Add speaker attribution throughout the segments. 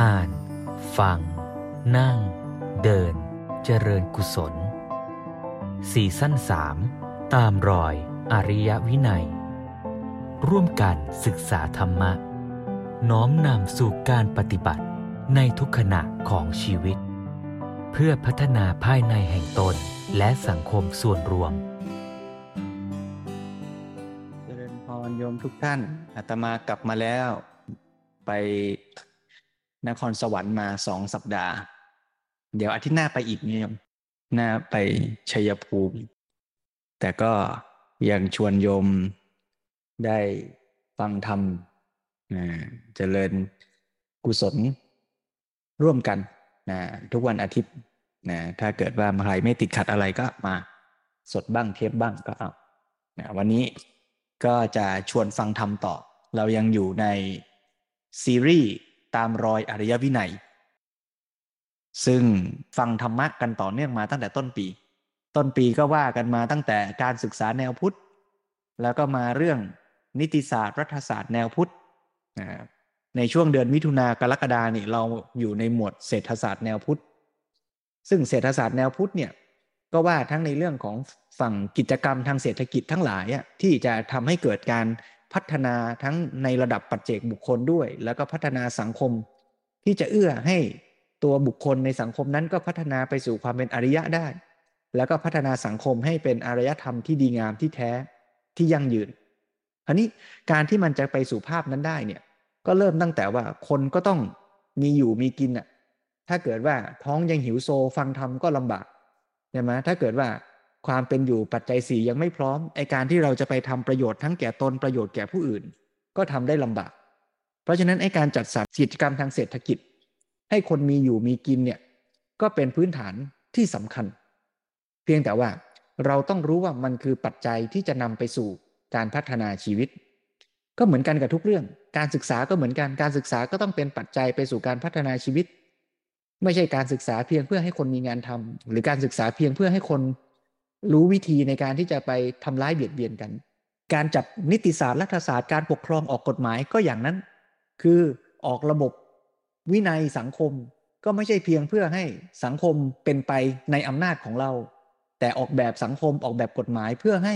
Speaker 1: อ่าน ฟัง นั่ง เดิน เจริญกุศลสี่สั้นสามตามรอยอริยวินัย ร่วมกันศึกษาธรรมะ น้อมนำสู่การปฏิบัติในทุกขณะของชีวิต เพื่อพัฒนาภายในแห่งตนและสังคมส่วนรวม
Speaker 2: เจริญพรโยมทุกท่านอาตมากลับมาแล้ว ไป นครสวรรค์มาสองสัปดาห์ เดี๋ยวอาทิตย์หน้าไปอีกเนี่ยโยมหน้าไปชัยภูมิ แต่ก็ยังชวนโยมได้ฟังธรรมเจริญกุศลร่วมกันนะทุกวันอาทิตย์นะถ้าเกิดว่าใครไม่ติดขัดอะไรก็มาสดบ้างเทปบ้างก็เอานะวันนี้ก็จะชวนฟังธรรมต่อ เรายังอยู่ในซีรีส์ ตามรอยอริยวินัย ซึ่งฟังธรรมะกันต่อเนื่องมาตั้งแต่ต้นปี ต้นปีก็ว่ากันมาตั้งแต่การศึกษาแนวพุทธ แล้วก็มาเรื่องนิติศาสตร์รัฐศาสตร์แนวพุทธ ในช่วงเดือนมิถุนากรกฎานี่เราอยู่ในหมวดเศรษฐศาสตร์แนวพุทธ ซึ่งเศรษฐศาสตร์แนวพุทธเนี่ยก็ว่าทั้งในเรื่องของฝั่งกิจกรรมทางเศรษฐกิจทั้งหลายที่จะทำให้เกิดการ พัฒนาทั้งในระดับปัจเจกบุคคลด้วย แล้วก็พัฒนาสังคม ที่จะเอื้อให้ตัวบุคคลในสังคมนั้นก็พัฒนาไปสู่ความเป็นอริยะได้ แล้วก็พัฒนาสังคมให้เป็นอารยธรรมที่ดีงามที่แท้ที่ยั่งยืนอันนี้การที่มันจะไปสู่ภาพนั้นได้เนี่ยก็เริ่มตั้งแต่ว่าคนก็ต้องมีอยู่มีกินอะถ้าเกิดว่าท้องยังหิวโซฟังธรรมก็ลำบากใช่ไหมถ้าเกิดว่า ความเป็นอยู่ปัจจัยสี่ยังไม่พร้อมไอการที่เราจะไปทำประโยชน์ทั้งแก่ตนประโยชน์แก่ผู้อื่น ก็ทำได้ลำบาก เพราะฉะนั้นไอการจัดสรรกิจกรรมทางเศรษฐกิจ ให้คนมีอยู่มีกินเนี่ยก็เป็นพื้นฐานที่สำคัญ เพียงแต่ว่าเราต้องรู้ว่ามันคือปัจจัยที่จะนำไปสู่การพัฒนาชีวิต ก็เหมือนกันกับทุกเรื่อง การศึกษาก็เหมือนกันการศึกษาก็ต้องเป็นปัจจัยไปสู่การพัฒนาชีวิต ไม่ใช่การศึกษาเพียงเพื่อให้คนมีงานทำหรือการศึกษาเพียงเพื่อให้คน รู้วิธีในการที่จะไปทำร้ายเบียดเบียนกัน การจัดนิติศาสตร์รัฐศาสตร์การปกครองออกกฎหมายก็อย่างนั้น คือออกระบบวินัยสังคมก็ไม่ใช่เพียงเพื่อให้สังคมเป็นไปในอำนาจของเรา แต่ออกแบบสังคมออกแบบกฎหมายเพื่อให้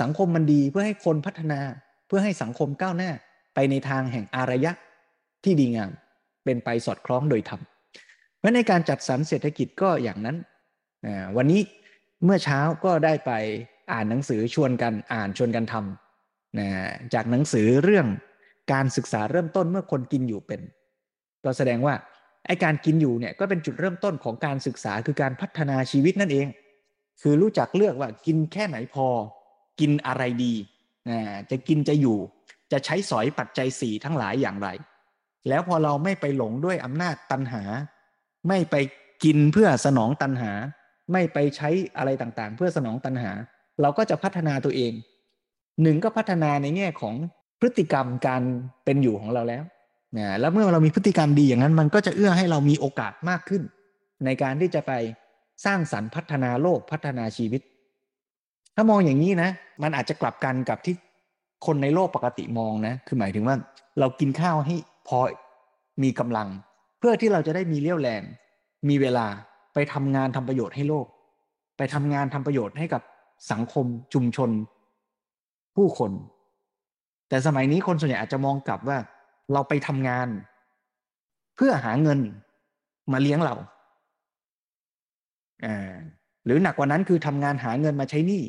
Speaker 2: สังคมมันดีเพื่อให้คนพัฒนา เพื่อให้สังคมก้าวหน้า ไปในทางแห่งอารยะที่ดีงาม เป็นไปสอดคล้องโดยธรรมเพราะในการจัดสรรเศรษฐกิจก็อย่างนั้นวันนี้ เมื่อเช้าก็ได้ไปอ่านหนังสือชวนกันอ่านชวนกันทำนะจากหนังสือเรื่องการศึกษาเริ่มต้นเมื่อคนกินอยู่เป็น ก็แสดงว่าไอการกินอยู่เนี่ยก็เป็นจุดเริ่มต้นของการศึกษาคือการพัฒนาชีวิตนั่นเอง คือรู้จักเลือกว่ากินแค่ไหนพอ กินอะไรดีนะจะกินจะอยู่ จะใช้สอยปัจจัยสี่ทั้งหลายอย่างไร แล้วพอเราไม่ไปหลงด้วยอำนาจตันหา ไม่ไปกินเพื่อสนองตันหา ไม่ไปใช้อะไรต่างๆ เพื่อสนองตัณหา เราก็จะพัฒนาตัวเองหนึ่งก็พัฒนาในแง่ของพฤติกรรมการเป็นอยู่ของเราแล้วนะแล้วเมื่อเรามีพฤติกรรมดีอย่างนั้น มันก็จะเอื้อให้เรามีโอกาสมากขึ้น ในการที่จะไปสร้างสรรค์พัฒนาโลกพัฒนาชีวิต ถ้ามองอย่างนี้นะ มันอาจจะกลับกันกับที่คนในโลกปกติมองนะ คือหมายถึงว่าเรากินข้าวให้พอมีกำลัง เพื่อที่เราจะได้มีเรี่ยวแรง มีเวลา ไปทำงานทำประโยชน์ให้โลก ไปทำงานทำประโยชน์ให้กับสังคมชุมชน ผู้คน แต่สมัยนี้คนส่วนใหญ่อาจจะมองกลับว่า เราไปทำงาน เพื่อหาเงินมาเลี้ยงเราอ่าหรือหนักกว่านั้นคือทำงานหาเงินมาใช้หนี้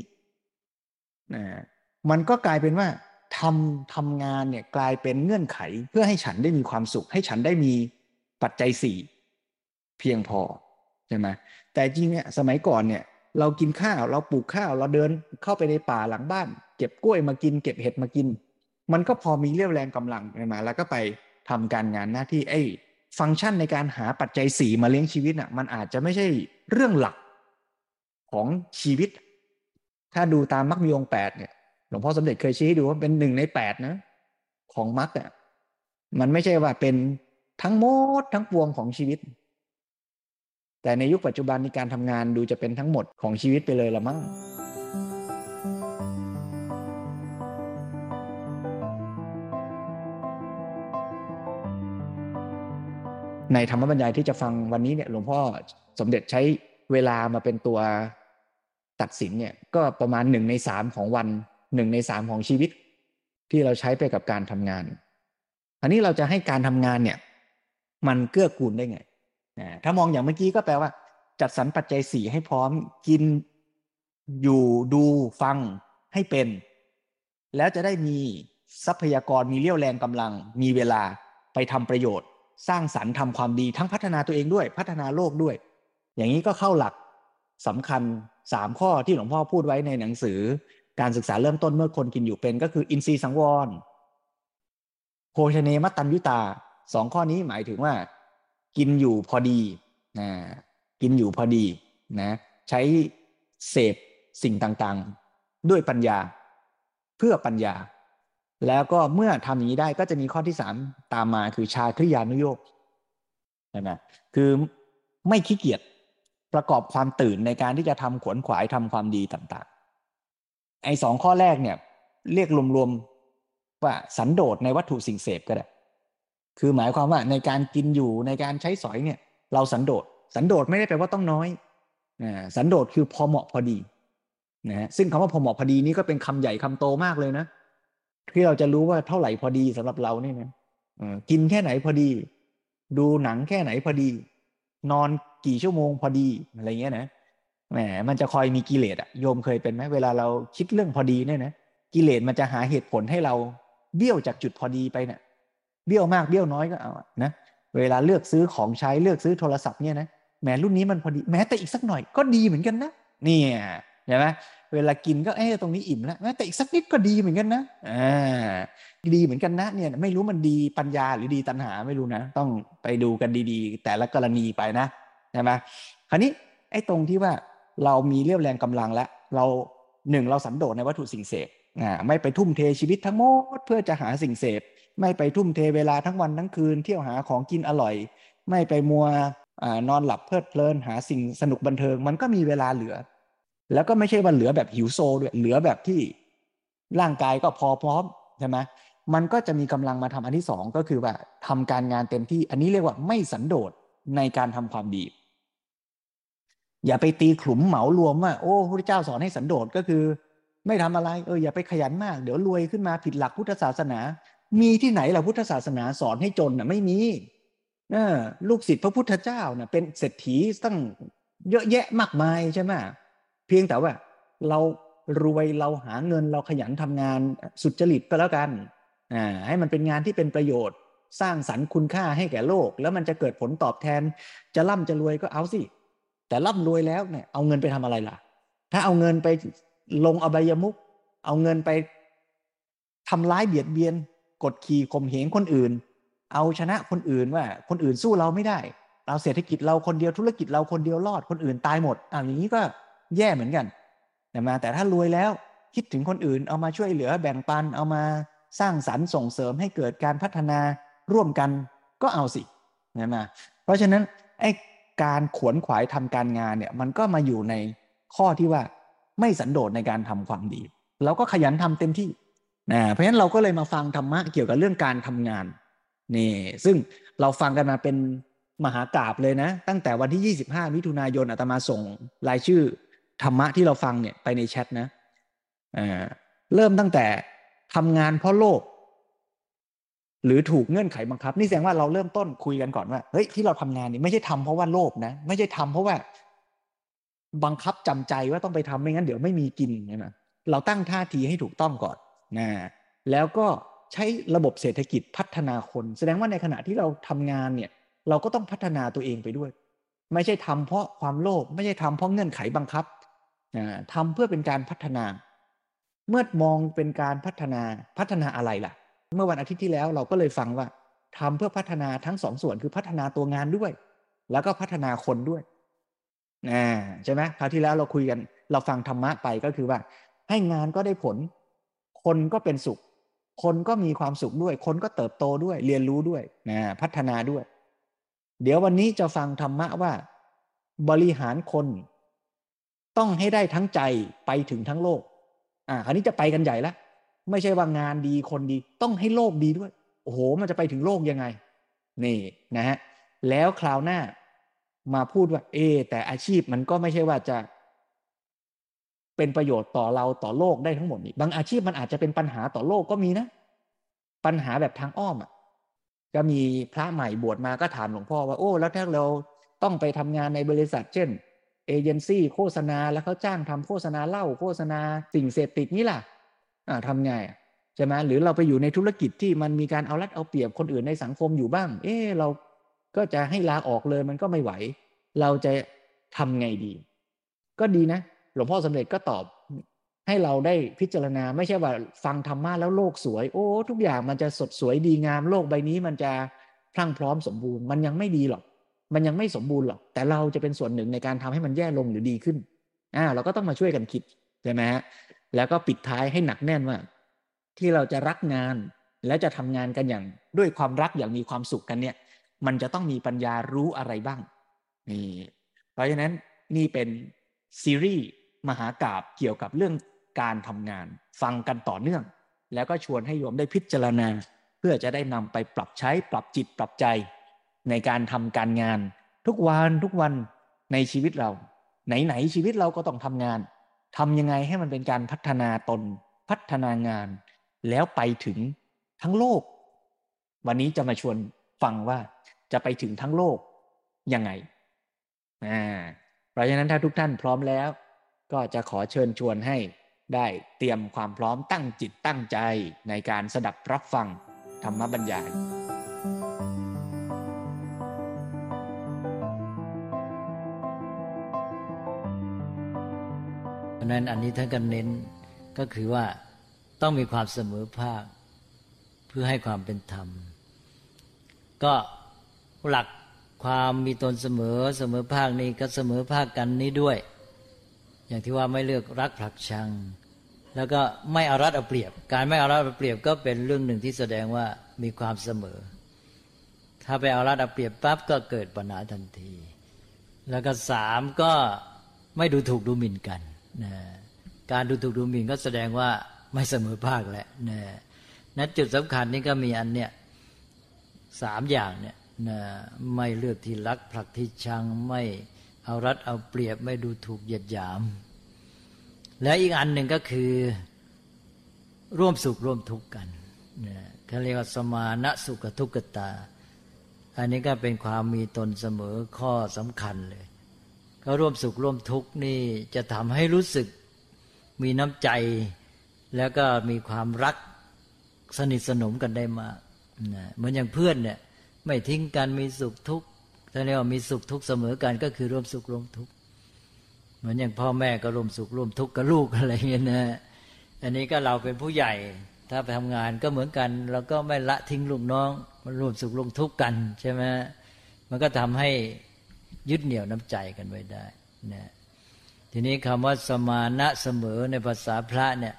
Speaker 2: มันก็กลายเป็นว่าทำทำงานเนี่ยกลายเป็นเงื่อนไขเพื่อให้ฉันได้มีความสุข ให้ฉันได้มีปัจจัยสี่เพียงพอ ใช่ไหมแต่จริงเนี่ยสมัยก่อนเนี่ยเรากินข้าวเราปลูกข้าว เราเดินเข้าไปในป่าหลังบ้าน เก็บกล้วยมากิน เก็บเห็ดมากิน มันก็พอมีเรี่ยวแรงกำลังใช่ไหมแล้วก็ไปทำการงานหน้าที่ไอ้ฟังก์ชันในการหาปัจจัยสีมาเลี้ยงชีวิตอะมันอาจจะไม่ใช่เรื่องหลักของชีวิต ถ้าดูตามมรรคมีองแปดเนี่ยหลวงพ่อสมเด็จเคยชี้ให้ดูว่าเป็นหนึ่งในแปดนะของมรรคอะมันไม่ใช่ว่าเป็นทั้งหมดทั้งปวงของชีวิต แต่ในยุคปัจจุบันในการทำงานดูจะเป็นทั้งหมดของชีวิตไปเลยละมั้งในธรรมบรรยายที่จะฟังวันนี้เนี่ยหลวงพ่อสมเด็จใช้เวลามาเป็นตัวตัดสินเนี่ยก็ประมาณหนึ่งในสามของวันหนึ่งในสามของชีวิต ที่เราใช้ไปกับการทำงาน อันนี้เราจะให้การทำงานเนี่ย มันเกื้อกูลได้ไง นะถ้ามองอย่างเมื่อกี้ก็แปลว่า จัดสรรปัจจัยสี่ให้พร้อมกินอยู่ดูฟังให้เป็น แล้วจะได้มีทรัพยากรมีเรี่ยวแรงกำลัง มีเวลาไปทำประโยชน์ สร้างสรรค์ทำความดีทั้งพัฒนาตัวเองด้วย พัฒนาโลกด้วย อย่างนี้ก็เข้าหลักสำคัญสามข้อที่หลวงพ่อพูดไว้ในหนังสือ การศึกษาเริ่มต้นเมื่อคนกินอยู่เป็นก็คืออินทรีย์สังวรโภชเนมัตตัญยุตาสองข้อนี้หมายถึงว่า กินอยู่พอดีนะกินอยู่พอดีนะใช้เสพสิ่งต่างๆ ด้วยปัญญาเพื่อปัญญา แล้วก็เมื่อทำอย่างนี้ได้ก็จะมีข้อที่สามตามมาคือชาคริยานุโยกใช่ไหมคือไม่ขี้เกียจประกอบความตื่นในการที่จะทำขวนขวายทำความดีต่างๆ ไอ้สองข้อแรกเนี่ยเรียกรวมๆว่าสันโดษในวัตถุสิ่งเสพก็ได้ คือหมายความว่าในการกินอยู่ในการใช้สอยเนี่ย เราสันโดษสันโดษไม่ได้แปลว่าต้องน้อยสันโดษคือพอเหมาะพอดีนะฮะซึ่งคำว่าพอเหมาะพอดีนี่ก็เป็นคำใหญ่คำโตมากเลยนะที่เราจะรู้ว่าเท่าไหร่พอดีสำหรับเราเนี่ยนะกินแค่ไหนพอดี ดูหนังแค่ไหนพอดี นอนกี่ชั่วโมงพอดีอะไรเงี้ยนะแหมมันจะคอยมีกิเลสอะโยมเคยเป็นไหมเวลาเราคิดเรื่องพอดีเนี่ยนะกิเลสมันจะหาเหตุผลให้เราเบี้ยวจากจุดพอดีไปเนะี่ย เบี้ยวมากเบี้ยวน้อยก็เอานะเวลาเลือกซื้อของใช้เลือกซื้อโทรศัพท์เนี่ยนะแหมรุ่นนี้มันพอดีแม้แต่อีกสักหน่อยก็ดีเหมือนกันนะเนี่ยใช่ไหมเวลากินก็เอ๊ตรงนี้อิ่มแล้วแม้แต่อีกสักนิดก็ดีเหมือนกันนะอ่าดีเหมือนกันนะเนี่ยไม่รู้มันดีปัญญาหรือดีตัณหาไม่รู้นะ ต้องไปดูกันดีๆ แต่ละกรณีไปนะใช่ไหมคราวนี้ไอ้ตรงที่ว่าเรามีเรี่ยวแรงกำลังแล้วเราหนึ่งเราสันโดษในวัตถุสิ่งเสพอ่าไม่ไปทุ่มเทชีวิตทั้งหมดเพื่อจะหาสิ่งเสพ ไม่ไปทุ่มเทเวลาทั้งวันทั้งคืนเที่ยวหาของกินอร่อย ไม่ไปมัวนอนหลับเพลิดเพลินหาสิ่งสนุกบันเทิง มันก็มีเวลาเหลือ แล้วก็ไม่ใช่ว่าเหลือแบบหิวโซด้วยเหลือแบบที่ร่างกายก็พอพร้อมใช่ไหมมันก็จะมีกำลังมาทำอันที่สองก็คือว่าทำการงานเต็มที่ อันนี้เรียกว่าไม่สันโดษในการทำความดี อย่าไปตีขลุ่มเหมารวมว่าโอ้พระเจ้าสอนให้สันโดษก็คือ ไม่ทำอะไรเอออย่าไปขยันมาก เดี๋ยวรวยขึ้นมาผิดหลักพุทธศาสนา มีที่ไหนล่ะพุทธศาสนาสอนให้จนน่ะไม่มีเออลูกศิษย์พระพุทธเจ้าน่ะเป็นเศรษฐีตั้งเยอะแยะมากมายใช่ไหมเพียงแต่ว่า เรารวยเราหาเงินเราขยันทำงานสุจริตก็แล้วกันอ่าให้มันเป็นงานที่เป็นประโยชน์ สร้างสรรค์คุณค่าให้แก่โลก แล้วมันจะเกิดผลตอบแทน จะร่ำจะรวยก็เอาสิ แต่ร่ำรวยแล้วเนี่ยเอาเงินไปทำอะไรล่ะ ถ้าเอาเงินไปลงอบายมุก เอาเงินไปทำร้ายเบียดเบียน กดขี่ข่มเหงคนอื่น เอาชนะคนอื่นว่า คนอื่นสู้เราไม่ได้ เราเศรษฐกิจเราคนเดียวธุรกิจเราคนเดียวรอดคนอื่นตายหมดอ่าอย่างนี้ก็แย่เหมือนกันแต่มาแต่ถ้ารวยแล้วคิดถึงคนอื่นเอามาช่วยเหลือแบ่งปันเอามาสร้างสรรค์ส่งเสริมให้เกิดการพัฒนาร่วมกันก็เอาสินะมาเพราะฉะนั้นไอ้การขวนขวายทำการงานเนี่ยมันก็มาอยู่ในข้อที่ว่าไม่สันโดษในการทำความดีเราก็ขยันทำเต็มที่ นะเพราะฉะนั้นเราก็เลยมาฟังธรรมะเกี่ยวกับเรื่องการทำงานนี่ซึ่งเราฟังกันมาเป็นมหากราบเลยนะ ตั้งแต่วันที่ 25 มิถุนายนอาตมาส่งรายชื่อธรรมะที่เราฟังเนี่ยไปในแชทนะเริ่มตั้งแต่ทำงานเพราะโลภหรือถูกเงื่อนไขบังคับ นี่แสดงว่าเราเริ่มต้นคุยกันก่อนว่าเฮ้ยที่เราทำงานนี่ไม่ใช่ทำเพราะว่าโลภนะไม่ใช่ทำเพราะว่า บังคับจำใจว่าต้องไปทำไม่งั้นเดี๋ยวไม่มีกินใช่ไหมเราตั้งท่าทีให้ถูกต้องก่อน นะแล้วก็ใช้ระบบเศรษฐกิจพัฒนาคน แสดงว่าในขณะที่เราทำงานเนี่ยเราก็ต้องพัฒนาตัวเองไปด้วย ไม่ใช่ทำเพราะความโลภไม่ใช่ทำเพราะเงื่อนไขบังคับนะทำเพื่อเป็นการพัฒนา เมื่อมองเป็นการพัฒนาพัฒนาอะไรล่ะ เมื่อวันอาทิตย์ที่แล้วเราก็เลยฟังว่าทำเพื่อพัฒนาทั้งสองส่วนคือพัฒนาตัวงานด้วย แล้วก็พัฒนาคนด้วยนะใช่ไหมคราวที่แล้วเราคุยกัน เราฟังธรรมะไปก็คือว่า ให้งานก็ได้ผล คนก็เป็นสุข คนก็มีความสุขด้วย คนก็เติบโตด้วย เรียนรู้ด้วยนะพัฒนาด้วย เดี๋ยววันนี้จะฟังธรรมะว่า บริหารคน ต้องให้ได้ทั้งใจไปถึงทั้งโลก อ่าคราวนี้จะไปกันใหญ่ล้วไม่ใช่ว่างานดีคนดี ต้องให้โลกดีด้วย โอ้โห มันจะไปถึงโลกยังไง นี่นะฮะแล้วคราวหน้ามาพูดว่า เอ แต่อาชีพมันก็ไม่ใช่ว่าจะ เป็นประโยชน์ต่อเราต่อโลกได้ทั้งหมดนี่บางอาชีพมันอาจจะเป็นปัญหาต่อโลกก็มีนะ ปัญหาแบบทางอ้อมอะก็มีพระใหม่บวชมาก็ถามหลวงพ่อว่าโอ้ แล้วถ้าเราต้องไปทำงานในบริษัท เช่นเอเจนซี่โฆษณาแล้วเขาจ้างทำโฆษณาเหล้าโฆษณาสิ่งเสพติดนี่ล่ะอ่าทำไงใช่ไหมหรือเราไปอยู่ในธุรกิจที่มันมีการเอารัดเอาเปรียบคนอื่นในสังคมอยู่บ้าง เออเราก็จะให้ลาออกเลยมันก็ไม่ไหว เราจะทำไงดี ก็ดีนะ หลวงพ่อสำเร็จก็ตอบให้เราได้พิจารณาไม่ใช่ว่าฟังธรรมะแล้วโลกสวย โอ้ ทุกอย่างมันจะสดสวยดีงามโลกใบนี้มันจะพรั่งพร้อมสมบูรณ์มันยังไม่ดีหรอก มันยังไม่สมบูรณ์หรอก แต่เราจะเป็นส่วนหนึ่งในการทำให้มันแย่ลงหรือดีขึ้นอ่าเราก็ต้องมาช่วยกันคิดใช่ไหมฮะแล้วก็ปิดท้ายให้หนักแน่นว่า ที่เราจะรักงานและจะทำงานกันอย่างด้วยความรักอย่างมีความสุขกันเนี่ย มันจะต้องมีปัญญารู้อะไรบ้างนี่เพราะฉะนั้นนี่เป็นซีรีส์ มหากาบเกี่ยวกับเรื่องการทำงาน ฟังกันต่อเนื่อง แล้วก็ชวนให้โยมได้พิจารณา เพื่อจะได้นำไปปรับใช้ปรับจิตปรับใจ ในการทำการงาน ทุกวันทุกวันในชีวิตเรา ไหนๆชีวิตเราก็ต้องทำงานทำยังไงให้มันเป็นการพัฒนาตน พัฒนางาน แล้วไปถึงทั้งโลก วันนี้จะมาชวนฟังว่าจะไปถึงทั้งโลกยังไงอ่าเพราะฉะนั้นถ้าทุกท่านพร้อมแล้ว ก็จะขอเชิญชวนให้ได้เตรียมความพร้อมตั้งจิตตั้งใจในการสดับรับฟังธรรมบรรยาย
Speaker 3: เพราะนั้นอันนี้ท่านก็เน้นก็คือว่าต้องมีความเสมอภาค เพื่อให้ความเป็นธรรม ก็หลักความมีตนเสมอเสมอภาคนี้ก็เสมอภาคกันนี้ด้วย อย่างที่ว่าไม่เลือกรักผลักชัง แล้วก็ไม่เอารัดเอาเปรียบ การไม่เอารัดเอาเปรียบก็เป็นเรื่องหนึ่งที่แสดงว่ามีความเสมอ ถ้าไปเอารัดเอาเปรียบปั๊บก็เกิดปัญหาทันที แล้วก็สามก็ไม่ดูถูกดูหมิ่นกันนะการดูถูกดูหมิ่นก็แสดงว่าไม่เสมอภาคแหละนะนั้นจุดสำคัญนี่ก็มีอันเนี้ยสามอย่างเนี่ยนะไม่เลือกที่รักผลักที่ชังไม่ เอารัดเอาเปรียบไม่ดูถูกเหยียดหยาม และอีกอันหนึ่งก็คือร่วมสุขร่วมทุกข์กันนะเขาเรียกว่าสมานะสุขทุกขตา อันนี้ก็เป็นความมีตนเสมอข้อสำคัญเลย ก็ร่วมสุขร่วมทุกข์นี่จะทำให้รู้สึกมีน้ำใจ แล้วก็มีความรักสนิทสนมกันได้มากเหมือนอย่างเพื่อนเนี่ยไม่ทิ้งกันมีสุขทุกข์ ถ้าเรียกว่ามีสุขทุกข์เสมอกันก็คือร่วมสุขร่วมทุกข์เหมือนอย่างพ่อแม่ก็ร่วมสุขร่วมทุกข์กับลูกอะไรเงี้ยนะอันนี้ก็เราเป็นผู้ใหญ่ ถ้าไปทำงานก็เหมือนกันเราก็ไม่ละทิ้งลูกน้องมันร่วมสุขร่วมทุกข์กันใช่ไหมมันก็ทำให้ยึดเหนี่ยวน้ำใจกันไว้ได้นะทีนี้คำว่าสมานะเสมอในภาษาพระเนี่ย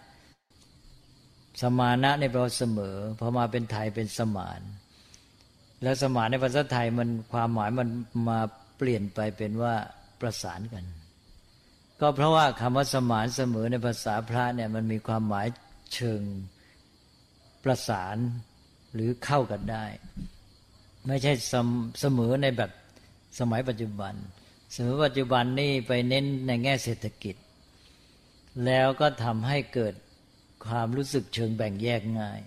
Speaker 3: สมานะในแปลว่าเสมอพอมาเป็นไทยเป็นสมาน แล้วสมานในภาษาไทยมันความหมายมันมาเปลี่ยนไปเป็นว่าประสานกัน ก็เพราะว่าคำว่าสมานเสมอในภาษาพระเนี่ยมันมีความหมายเชิงประสานหรือเข้ากันได้ ไม่ใช่เสมอในแบบสมัยปัจจุบัน สมัยปัจจุบันนี่ไปเน้นในแง่เศรษฐกิจ แล้วก็ทำให้เกิดความรู้สึกเชิงแบ่งแยกง่าย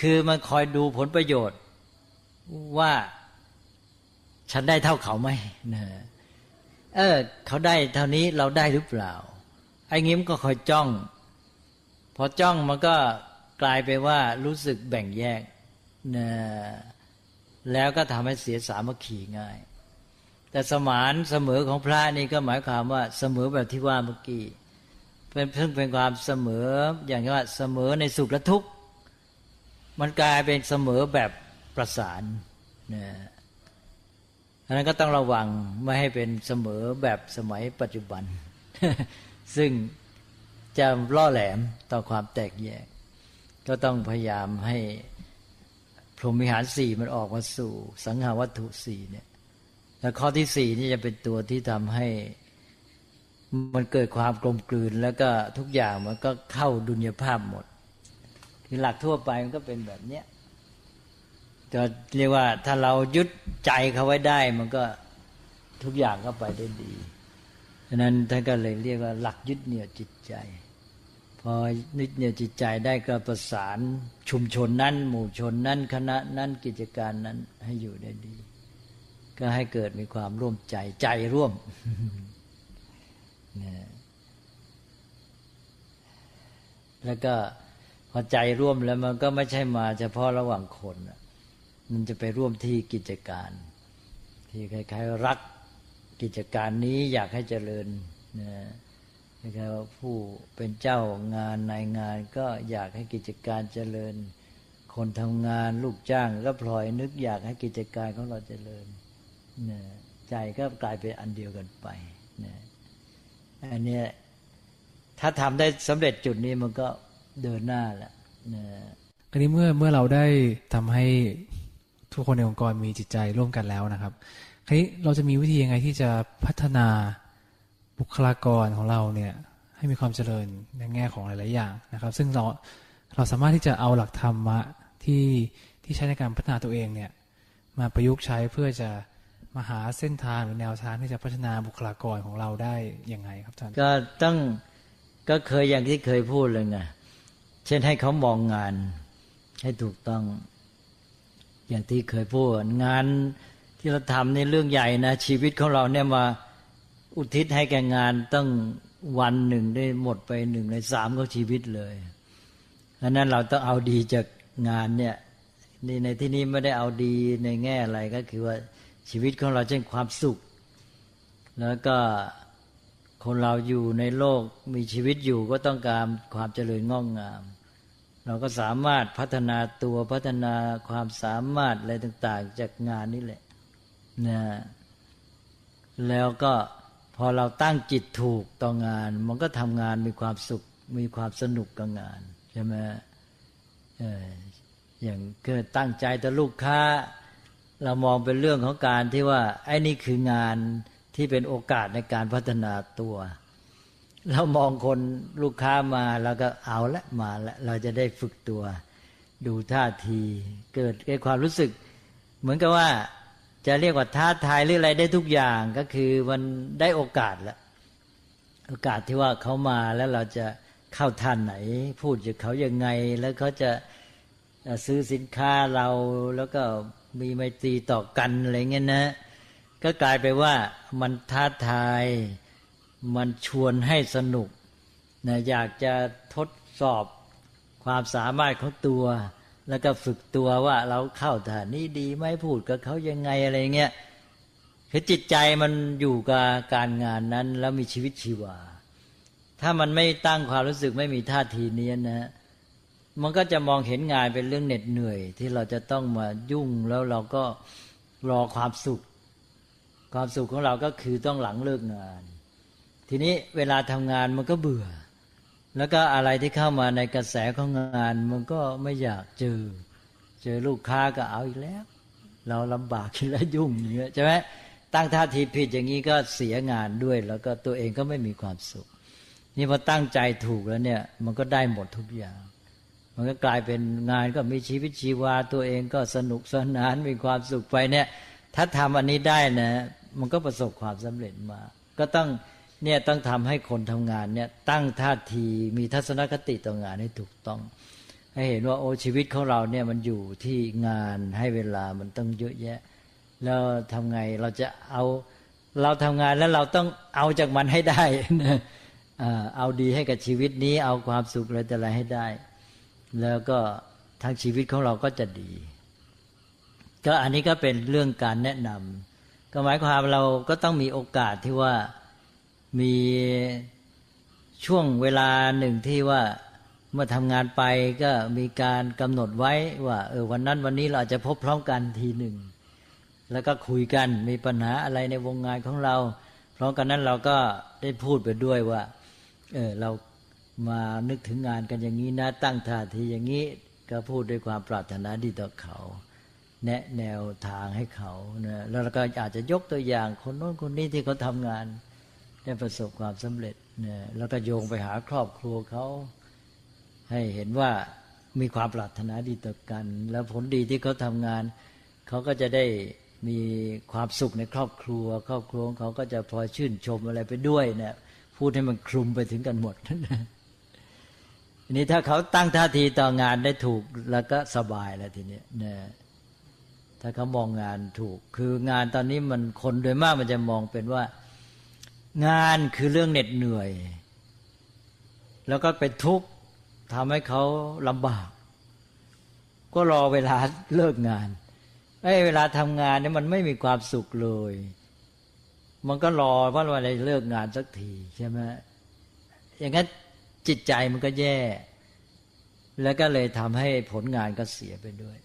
Speaker 3: คือมันคอยดูผลประโยชน์ ว่าฉันได้เท่าเขาไหมนะเออ เขาได้เท่านี้เราได้หรือเปล่า ไอ้งี้มก็คอยจ้อง พอจ้องมันก็กลายไปว่ารู้สึกแบ่งแยกนะแล้วก็ทำให้เสียสามัคคีง่าย แต่สมานเสมอของพระนี่ก็หมายความว่าเสมอแบบที่ว่าเมื่อกี้เป็นเพิ่งเป็นความเสมออย่างว่าเสมอในสุขและทุกข์มันกลายเป็นเสมอแบบ ประสานนะอันนั้นก็ต้องระวังไม่ให้เป็นเสมอแบบสมัยปัจจุบัน ซึ่งจะล่อแหลมต่อความแตกแยก ก็ต้องพยายามให้พรหมิหารสี่มันออกมาสู่ สังหาวัตถุสี่เนี่ยแล้วข้อที่สี่นี่จะเป็นตัวที่ทำให้มันเกิดความกลมกลืน แล้วก็ทุกอย่างมันก็เข้าดุลยภาพหมดที่หลักทั่วไปมันก็เป็นแบบเนี้ย จะเรียกว่าถ้าเรายึดใจเขาไว้ได้ มันก็ทุกอย่างก็ไปได้ดีฉะนั้นท่านก็เลยเรียกว่าหลักยึดเหนี่ยวจิตใจ พอยึดเหนี่ยวจิตใจได้ก็ประสานชุมชนนั้น หมู่ชนนั้นคณะนั้นกิจการนั้นให้อยู่ได้ดี ก็ให้เกิดมีความร่วมใจใจร่วมนะแล้วก็พอใจร่วมแล้วมันก็ไม่ใช่มาเฉพาะระหว่างคน มันจะไปร่วมที่กิจการ ที่คล้ายๆรักกิจการนี้อยากให้เจริญนะนะครับผู้เป็นเจ้างานนายงานก็อยากให้กิจการเจริญ คนทำงานลูกจ้างก็พลอยนึกอยากให้กิจการของเราเจริญนะใจก็กลายเป็นอันเดียวกันไปนะอันนี้ถ้าทำได้สำเร็จจุดนี้มันก็เดินหน้าแหละนะ
Speaker 4: อันนี้เมื่อเมื่อเราได้ทำให้ ทุกคนในองค์กรมีจิตใจร่วมกันแล้วนะครับคราวนี้เราจะมีวิธียังไงที่จะพัฒนาบุคลากรของเราเนี่ยให้มีความเจริญในแง่ของหลาย ๆ อย่างนะครับ ซึ่งเราเราสามารถที่จะเอาหลักธรรมะที่ที่ใช้ในการพัฒนาตัวเองเนี่ยมาประยุกต์ใช้เพื่อจะมาหาเส้นทางหรือแนวทางที่จะพัฒนาบุคลากรของเราได้ยังไงครับท่าน
Speaker 3: ก็ต้องก็เคยอย่างที่เคยพูดเลยไงเช่นให้เขามองงานให้ถูกต้อง อย่างที่เคยพูดงานที่เราทำในเรื่องใหญ่นะ ชีวิตของเราเนี่ยมาอุทิศให้แก่งานต้องวันหนึ่งได้หมดไปหนึ่งในสามของชีวิตเลยอันนั้นเราต้องเอาดีจากงานเนี่ยนี่ในที่นี้ไม่ได้เอาดีในแง่อะไรก็คือว่าชีวิตของเราเช่นความสุข แล้วก็คนเราอยู่ในโลกมีชีวิตอยู่ก็ต้องการความเจริญงอกงาม เราก็สามารถพัฒนาตัวพัฒนาความสามารถอะไรต่าง ๆ จากงานนี้แหละนะแล้วก็พอเราตั้งจิตถูกต่องาน มันก็ทำงานมีความสุขมีความสนุกกับงานใช่ไหมอออย่างเกิดตั้งใจต่อลูกค้า เรามองเป็นเรื่องของการที่ว่าไอ้นี่คืองานที่เป็นโอกาสในการพัฒนาตัว เรามองคนลูกค้ามาเราก็เอาละมาละเราจะได้ฝึกตัว ดูท่าที เกิดเกิดความรู้สึก เหมือนกับว่าจะเรียกว่าท้าทายหรืออะไรได้ทุกอย่างก็คือมันได้โอกาสล้วโอกาสที่ว่าเขามาแล้วเราจะเข้าท่านไหน พูดกับเขายังไง แล้วเขาจะซื้อสินค้าเราแล้วก็มีไมตรีต่อกันอะไรเงี้ยนะ ก็กลายไปว่ามันท้าทาย มันชวนให้สนุกนะอยากจะทดสอบความสามารถของตัว แล้วก็ฝึกตัวว่าเราเข้าฐานนี้ดีไหมพูดกับเขายังไงอะไรเงี้ยคือจิตใจมันอยู่กับการงานนั้น แล้วมีชีวิตชีวา ถ้ามันไม่ตั้งความรู้สึกไม่มีท่าทีนี้นะมันก็จะมองเห็นงานเป็นเรื่องเหน็ดเหนื่อย ที่เราจะต้องมายุ่งแล้วเราก็รอความสุข ความสุขของเราก็คือต้องหลังเลิกงาน ทีนี้เวลาทำงานมันก็เบื่อ แล้วก็อะไรที่เข้ามาในกระแสของงานมันก็ไม่อยากเจอ เจอลูกค้าก็เอาอีกแล้ว เราลำบากแล้วยุ่งอย่างเงี้ยใช่ไหมตั้งท่าทีผิดอย่างนี้ก็เสียงานด้วย แล้วก็ตัวเองก็ไม่มีความสุข นี่พอตั้งใจถูกแล้วเนี่ย มันก็ได้หมดทุกอย่าง มันก็กลายเป็นงานก็มีชีวิตชีวา ตัวเองก็สนุกสนานมีความสุขไปเนี่ย ถ้าทำอันนี้ได้นะ มันก็ประสบความสำเร็จมา ก็ต้อง เนี่ยต้องทำให้คนทำงานเนี่ยตั้งท่าทีมีทัศนคติต่องานให้ถูกต้อง ให้เห็นว่าโอ้ชีวิตของเราเนี่ยมันอยู่ที่งานให้เวลามันต้องเยอะแยะ แล้วทำไงเราจะเอาเราทำงานแล้วเราต้องเอาจากมันให้ได้เอาดีให้กับชีวิตนี้ เอาความสุขอะไรแต่อะไรให้ได้ แล้วก็ทั้งชีวิตของเราก็จะดี ก็อันนี้ก็เป็นเรื่องการแนะนำก็หมายความเราก็ต้องมีโอกาสที่ว่า มีช่วงเวลาหนึ่งที่ว่าเมื่อทำงานไปก็มีการกำหนดไว้ว่าเออวันนั้นวันนี้เราจะพบพร้อมกันทีหนึ่ง แล้วก็คุยกันมีปัญหาอะไรในวงงานของเรา พร้อมกันนั้นเราก็ได้พูดไปด้วยว่าเออเรามานึกถึงงานกันอย่างนี้นะ ตั้งท่าทีอย่างนี้ก็พูดด้วยความปรารถนาดีต่อเขา แนะแนวทางให้เขานะแล้วเราก็อาจจะยกตัวอย่างคนโน้นคนนี้ที่เขาทำงาน ได้ประสบความสำเร็จเนี่ยแล้วก็โยงไปหาครอบครัวเขาให้เห็นว่ามีความปรารถนาดีต่อกัน แล้วผลดีที่เขาทำงาน เขาก็จะได้มีความสุขในครอบครัว ครอบครัวเขาก็จะพลอยชื่นชมอะไรไปด้วยเนี่ยพูดให้มันคลุมไปถึงกันหมดทีนี้ถ้าเขาตั้งท่าทีต่องานได้ถูกแล้วก็สบายแล้วทีนี้นะถ้าเขามองงานถูก คืองานตอนนี้มันคนโดยมากมันจะมองเป็นว่า งานคือเรื่องเหน็ดเหนื่อย แล้วก็เป็นทุกข์ทำให้เขาลำบาก ก็รอเวลาเลิกงานไอ้เวลาทำงานเนี่ยมันไม่มีความสุขเลย มันก็รอว่าวันไหนเลิกงานสักทีใช่ไหมอย่างนั้นจิตใจมันก็แย่ แล้วก็เลยทำให้ผลงานก็เสียไปด้วย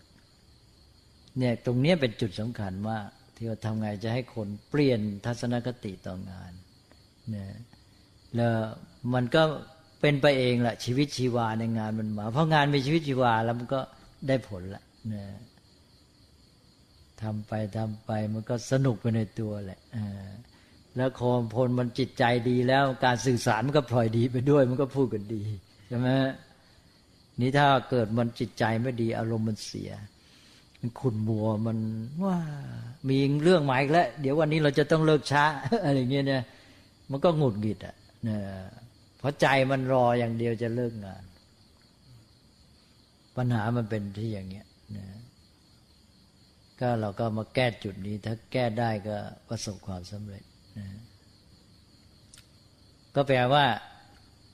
Speaker 3: เนี่ยตรงนี้เป็นจุดสำคัญว่าที่เราทำไงจะให้คนเปลี่ยนทัศนคติต่องาน นี่ยแล้วมันก็เป็นไปเองแหละชีวิตชีวาในงานมันมา เพราะงานมีชีวิตชีวาแล้วมันก็ได้ผลละเนี่ยทำไปทำไปมันก็สนุกไปในตัวแหละแล้วคมพลมันจิตใจดีแล้วการสื่อสารมันก็พลอยดีไปด้วย มันก็พูดกันดีใช่ไหมนี่ถ้าเกิดมันจิตใจไม่ดี อารมณ์มันเสีย มันขุนมัวมันว่ามีเรื่องใหมายแล้ว เดี๋ยววันนี้เราจะต้องเลิกช้าอะไรเงี้ยเนี่ย มันก็หงุดหงิดอะเนี่ยเพราะใจมันรออย่างเดียวจะเลิกงาน ปัญหามันเป็นที่อย่างเงี้ยนะก็เราก็มาแก้จุดนี้ ถ้าแก้ได้ก็ประสบความสำเร็จนะก็แปลว่า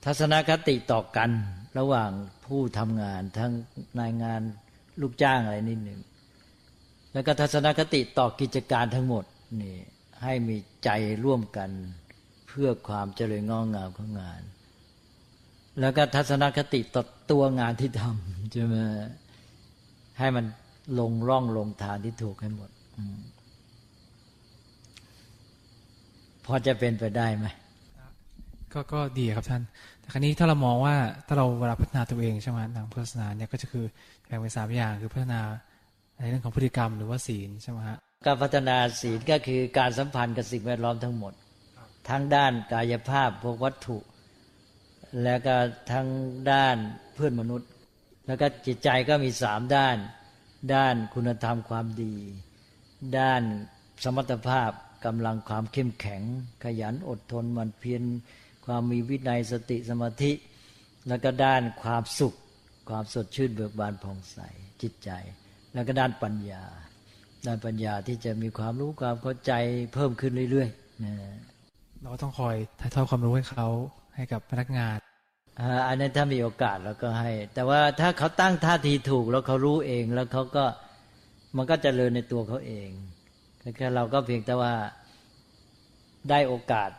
Speaker 3: ทัศนคติต่อกัน ระหว่างผู้ทำงาน ทั้งนายงานลูกจ้างอะไรนิดหนึ่งแล้วก็ทัศนคติต่อกิจการทั้งหมดนี่ให้มีใจร่วมกัน เพื่อความเจริญงอกงามของงาน แล้วก็ทัศนคติต่อตัวงานที่ทำใช่ไหมให้มันลงร่องลงทางที่ถูกให้หมดพอจะเป็นไปได้ไหม
Speaker 4: ก็ก็ดีครับท่าน แต่ครั้นี้ถ้าเรามองว่าถ้าเราเวลาพัฒนาตัวเองใช่ไหมทางพุทธศาสนาเนี่ยก็จะคือแบ่งเป็นสามอย่างคือพัฒนาในเรื่องของพฤติกรรมหรือว่าศีลใช่ไหมฮะ
Speaker 3: การพัฒนาศีลก็คือการสัมพันธ์กับสิ่งแวดล้อมทั้งหมด ทั้งด้านกายภาพพวกวัตถุ แล้วก็ทั้งด้านเพื่อนมนุษย์ แล้วก็จิตใจก็มีสามด้าน ด้านคุณธรรมความดี ด้านสมรรถภาพกำลังความเข้มแข็ง ขยันอดทนมันเพียรความมีวินัยสติสมาธิ แล้วก็ด้านความสุข ความสดชื่นเบิกบานผ่องใสจิตใจ แล้วก็ด้านปัญญา ด้านปัญญาที่จะมีความรู้ความเข้าใจเพิ่มขึ้นเรื่อยๆนะ
Speaker 4: เราต้องคอยถ่ายทอดความรู้ให้เขาให้กับพนักงาน
Speaker 3: อันนั้นถ้ามีโอกาสเราก็ให้ แต่ว่าถ้าเขาตั้งท่าทีถูกแล้วเขารู้เองแล้วเขาก็มันก็จเจริญในตัวเขาเองแค่เราก็เพียงแต่ว่าได้โอกาส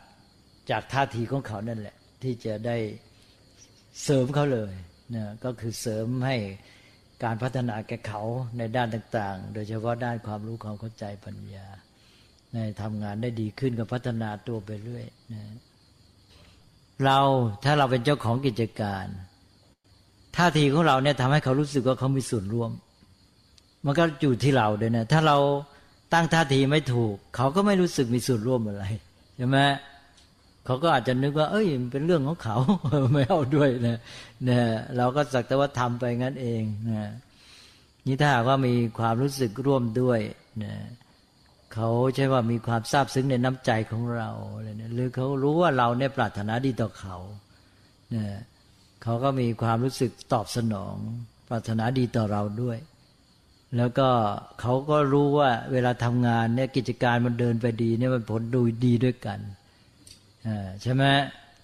Speaker 3: จากท่าทีของเขานั่นแหละ ที่จะได้เสริมเขาเลยนะก็คือเสริมให้การพัฒนาแก่เขาในด้านต่าง ๆ โดยเฉพาะด้านความรู้ความเข้าใจปัญญา ในทำงานได้ดีขึ้นก็พัฒนาตัวไปเรื่อยนะเราถ้าเราเป็นเจ้าของกิจการท่าทีของเราเนี่ยทำให้เขารู้สึกว่าเขามีส่วนร่วม มันก็อยู่ที่เราด้วยนะถ้าเราตั้งท่าทีไม่ถูก เขาก็ไม่รู้สึกมีส่วนร่วมอะไรใช่ไหมเขาก็อาจจะนึกว่า เอ้ยมันเป็นเรื่องของเขาไม่เอาด้วยนะเนี่ยเราก็สักแต่ว่าทำไปงั้นเองนะนี่ถ้าหากว่ามีความรู้สึกร่วมด้วยนะ เขาใช่ว่ามีความซาบซึ้งในน้ำใจของเราอะไรเนี่ยหรือเขารู้ว่าเราเนี่ยปรารถนาดีต่อเขาเนี่ยเขาก็มีความรู้สึกตอบสนอง ปรารถนาดีต่อเราด้วย แล้วก็เขาก็รู้ว่าเวลาทำงานเนี่ยกิจการมันเดินไปดีเนี่ยมันผลดูดีด้วยกันใช่ไหม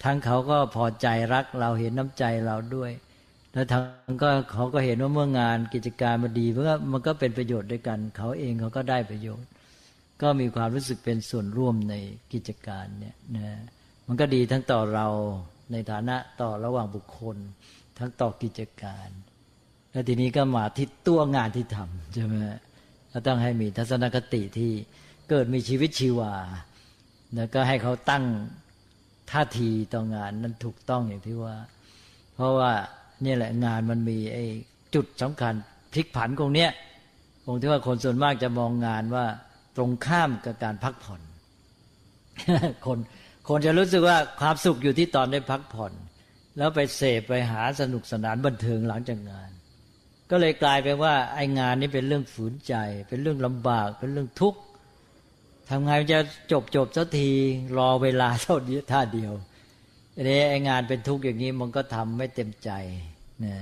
Speaker 3: ทั้งเขาก็พอใจรักเราเห็นน้ำใจเราด้วย แล้วทั้งก็เขาก็เห็นว่าเมื่องานกิจการมันดีมันก็มันก็เป็นประโยชน์ด้วยกัน เขาเองเขาก็ได้ประโยชน์ ก็มีความรู้สึกเป็นส่วนร่วมในกิจการเนี่ยนะมันก็ดีทั้งต่อเราในฐานะต่อระหว่างบุคคล ทั้งต่อกิจการ แล้วทีนี้ก็มาที่ตัวงานที่ทำใช่ไหมก็ต้องให้มีทัศนคติที่เกิดมีชีวิตชีวา แล้วก็ให้เขาตั้งท่าทีต่องานนั้นถูกต้องอย่างที่ว่า เพราะว่านี่แหละงานมันมีไอ้จุดสำคัญพลิกผันตรงเนี้ยตรงที่ว่าคนส่วนมากจะมองงานว่า ตรงข้ามกับการพักผ่อน คนคนจะรู้สึกว่าความสุขอยู่ที่ตอนได้พักผ่อน แล้วไปเสพไปหาสนุกสนานบันเทิงหลังจากงาน ก็เลยกลายเป็นว่าไอ้งานนี้เป็นเรื่องฝืนใจ เป็นเรื่องลำบาก เป็นเรื่องทุกข์ทำไงมันจะจบจบสักทีรอเวลาเท่านี้ท่าเดียวอันนี้ไอ้งานเป็นทุกข์อย่างนี้มันก็ทำไม่เต็มใจนะ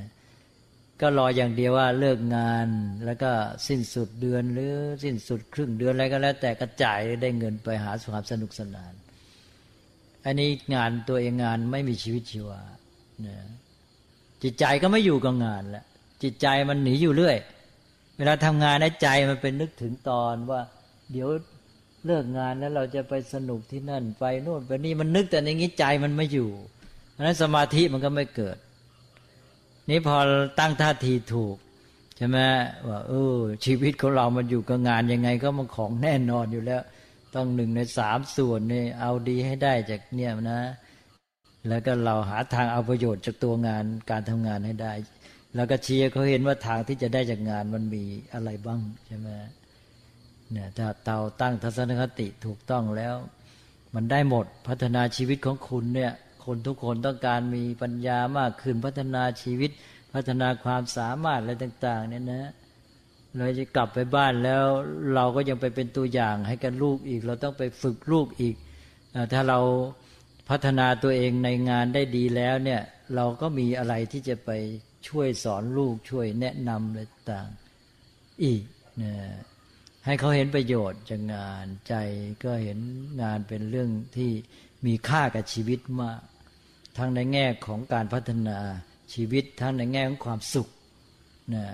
Speaker 3: ก็รออย่างเดียวว่าเลิกงานแล้วก็สิ้นสุดเดือนหรือสิ้นสุดครึ่งเดือนอะไรก็แล้ว แต่กระจายได้เงินไปหาความสนุกสนาน อันนี้งานตัวเองงานไม่มีชีวิตชีวานะจิตใจก็ไม่อยู่กับงานแล้วจิตใจมันหนีอยู่เรื่อย เวลาทำงานในใจมันเป็นนึกถึงตอนว่า เดี๋ยวเลิกงานแล้วเราจะไปสนุกที่นั่นไปโน่นไปนี่มันนึกแต่ในงี้ใจมันไม่อยู่เพราะนั้นสมาธิมันก็ไม่เกิด นี่พอตั้งท่าทีถูกใช่ไหมว่าเออชีวิตของเรามันอยู่กับงานยังไงก็มันของแน่นอนอยู่แล้ว ต้องหนึ่งในสามส่วนนี่เอาดีให้ได้จากเนี่ยนะ แล้วก็เราหาทางเอาประโยชน์จากตัวงานการทำงานให้ได้ แล้วก็เชียร์เขาเห็นว่าทางที่จะได้จากงานมันมีอะไรบ้างใช่ไหมเนี่ยถ้าเตาตั้งทัศนคติถูกต้องแล้ว มันได้หมดพัฒนาชีวิตของคุณเนี่ย คนทุกคนต้องการมีปัญญามากขึ้นพัฒนาชีวิต พัฒนาความสามารถอะไรต่าง ๆ เนี่ยนะเราจะกลับไปบ้านแล้ว เราก็ยังไปเป็นตัวอย่างให้กันลูกอีก เราต้องไปฝึกลูกอีก ถ้าเราพัฒนาตัวเองในงานได้ดีแล้วเนี่ย เราก็มีอะไรที่จะไปช่วยสอนลูกช่วยแนะนำอะไรต่างอีกนะให้เขาเห็นประโยชน์จากงานใจก็เห็นงานเป็นเรื่องที่มีค่ากับชีวิตมาก ทั้งในแง่ของการพัฒนาชีวิตทั้งในแง่ของความสุขนะ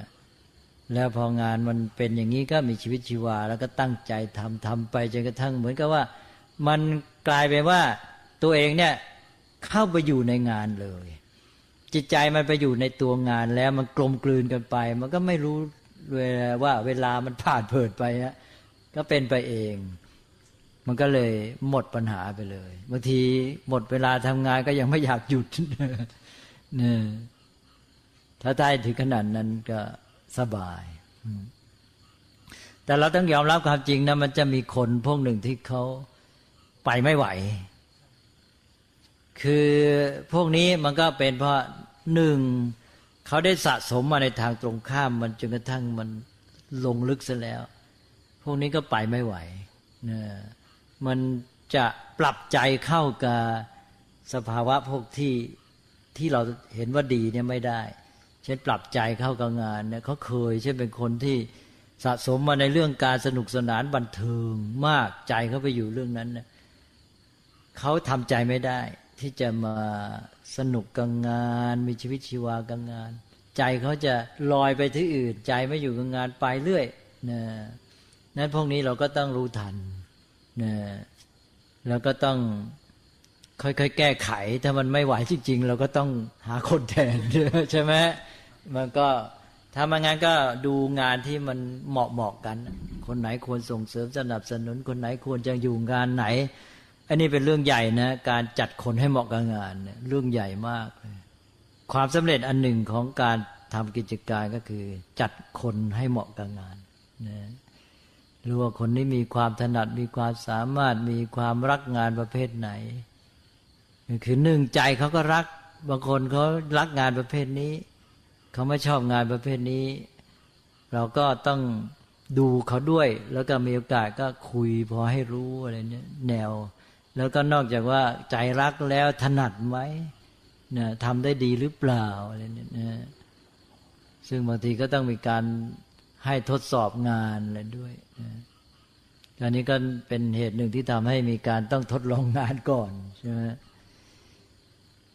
Speaker 3: แล้วพองานมันเป็นอย่างนี้ก็มีชีวิตชีวา แล้วก็ตั้งใจทำทำไปจนกระทั่งเหมือนกับว่า มันกลายเป็นว่าตัวเองเนี่ยเข้าไปอยู่ในงานเลย จิตใจมันไปอยู่ในตัวงานแล้วมันกลมกลืนกันไป มันก็ไม่รู้เวลาว่าเวลามันผ่านเผิดไปฮะก็เป็นไปเอง มันก็เลยหมดปัญหาไปเลยบางทีหมดเวลาทำงานก็ยังไม่อยากหยุดเนี่ยถ้าได้ถึงขนาดนั้นก็สบาย แต่เราต้องยอมรับความจริงนะมันจะมีคนพวกหนึ่งที่เขาไปไม่ไหว คือพวกนี้มันก็เป็นเพราะหนึ่งเขาได้สะสมมาในทางตรงข้ามมันจนกระทั่งมันลงลึกซะแล้ว พวกนี้ก็ไปไม่ไหวเนะ มันจะปรับใจเข้ากับสภาวะพวกที่ที่เราเห็นว่าดีเนี่ยไม่ได้ เช่นปรับใจเข้ากับงานเนี่ยเขาเคยเช่นเป็นคนที่สะสมมาในเรื่องการสนุกสนานบันเทิงมากใจเขาไปอยู่เรื่องนั้นเนี่ยเขาทำใจไม่ได้ ที่จะมาสนุกกับงาน มีชีวิตชีวากับงาน ใจเขาจะลอยไปที่อื่น ใจไม่อยู่กับงานไปเรื่อยนะนั้นพวกนี้เราก็ต้องรู้ทัน นะแล้วก็ต้องค่อยๆ แก้ไข ถ้ามันไม่ไหวจริง ๆ เราก็ต้องหาคนแทนใช่ไหมมันก็ถ้ามันงั้นก็ดูงานที่มันเหมาะเหมาะกัน คนไหนควรส่งเสริมสนับสนุน คนไหนควรจะอยู่งานไหน อันนี้เป็นเรื่องใหญ่นะ การจัดคนให้เหมาะกับงานเรื่องใหญ่มาก ความสำเร็จอันหนึ่งของการทำกิจการก็คือ จัดคนให้เหมาะกับงานนะ รู้ว่าคนนี้มีความถนัดมีความสามารถมีความรักงานประเภทไหน คือหนึ่งใจเขาก็รัก บางคนเขารักงานประเภทนี้เขาไม่ชอบงานประเภทนี้ เราก็ต้องดูเขาด้วย แล้วก็มีโอกาสก็คุยพอให้รู้อะไรเนี่ยแนว แล้วก็นอกจากว่าใจรักแล้วถนัดไหมนะทำได้ดีหรือเปล่าอะไรเนี่ยนะซึ่งบางทีก็ต้องมีการ ให้ทดสอบงานอะไรด้วยอันนี้ก็เป็นเหตุหนึ่งที่ทำให้มีการต้องทดลองงานก่อนใช่ไหม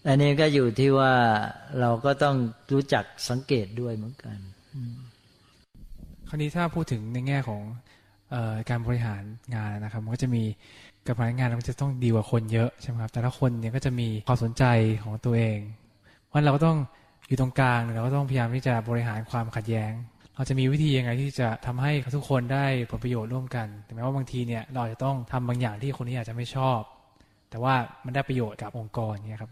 Speaker 3: อันนี้ก็อยู่ที่ว่าเราก็ต้องรู้จักสังเกตด้วยเหมือนกัน
Speaker 4: คราวนี้ถ้าพูดถึงในแง่ของออการบริหารงานนะครับ มันก็จะมีกับพนักงานมันจะต้องดีกว่าคนเยอะใช่ไหมครับ แต่ละคนเนี่ยก็จะมีความสนใจของตัวเองเพราะเราก็ต้องอยู่ตรงกลางเราก็ต้องพยายามที่จะบริหารความขัดแย้ง เราจะมีวิธียังไงที่จะทำให้ทุกคนได้ผลประโยชน์ร่วมกันถึงแม้ว่าบางทีเนี่ยเราจะต้องทำบางอย่างที่คนนี้อาจจะไม่ชอบ แต่ว่ามันได้ประโยชน์กับองค์กรเนี่ยครับ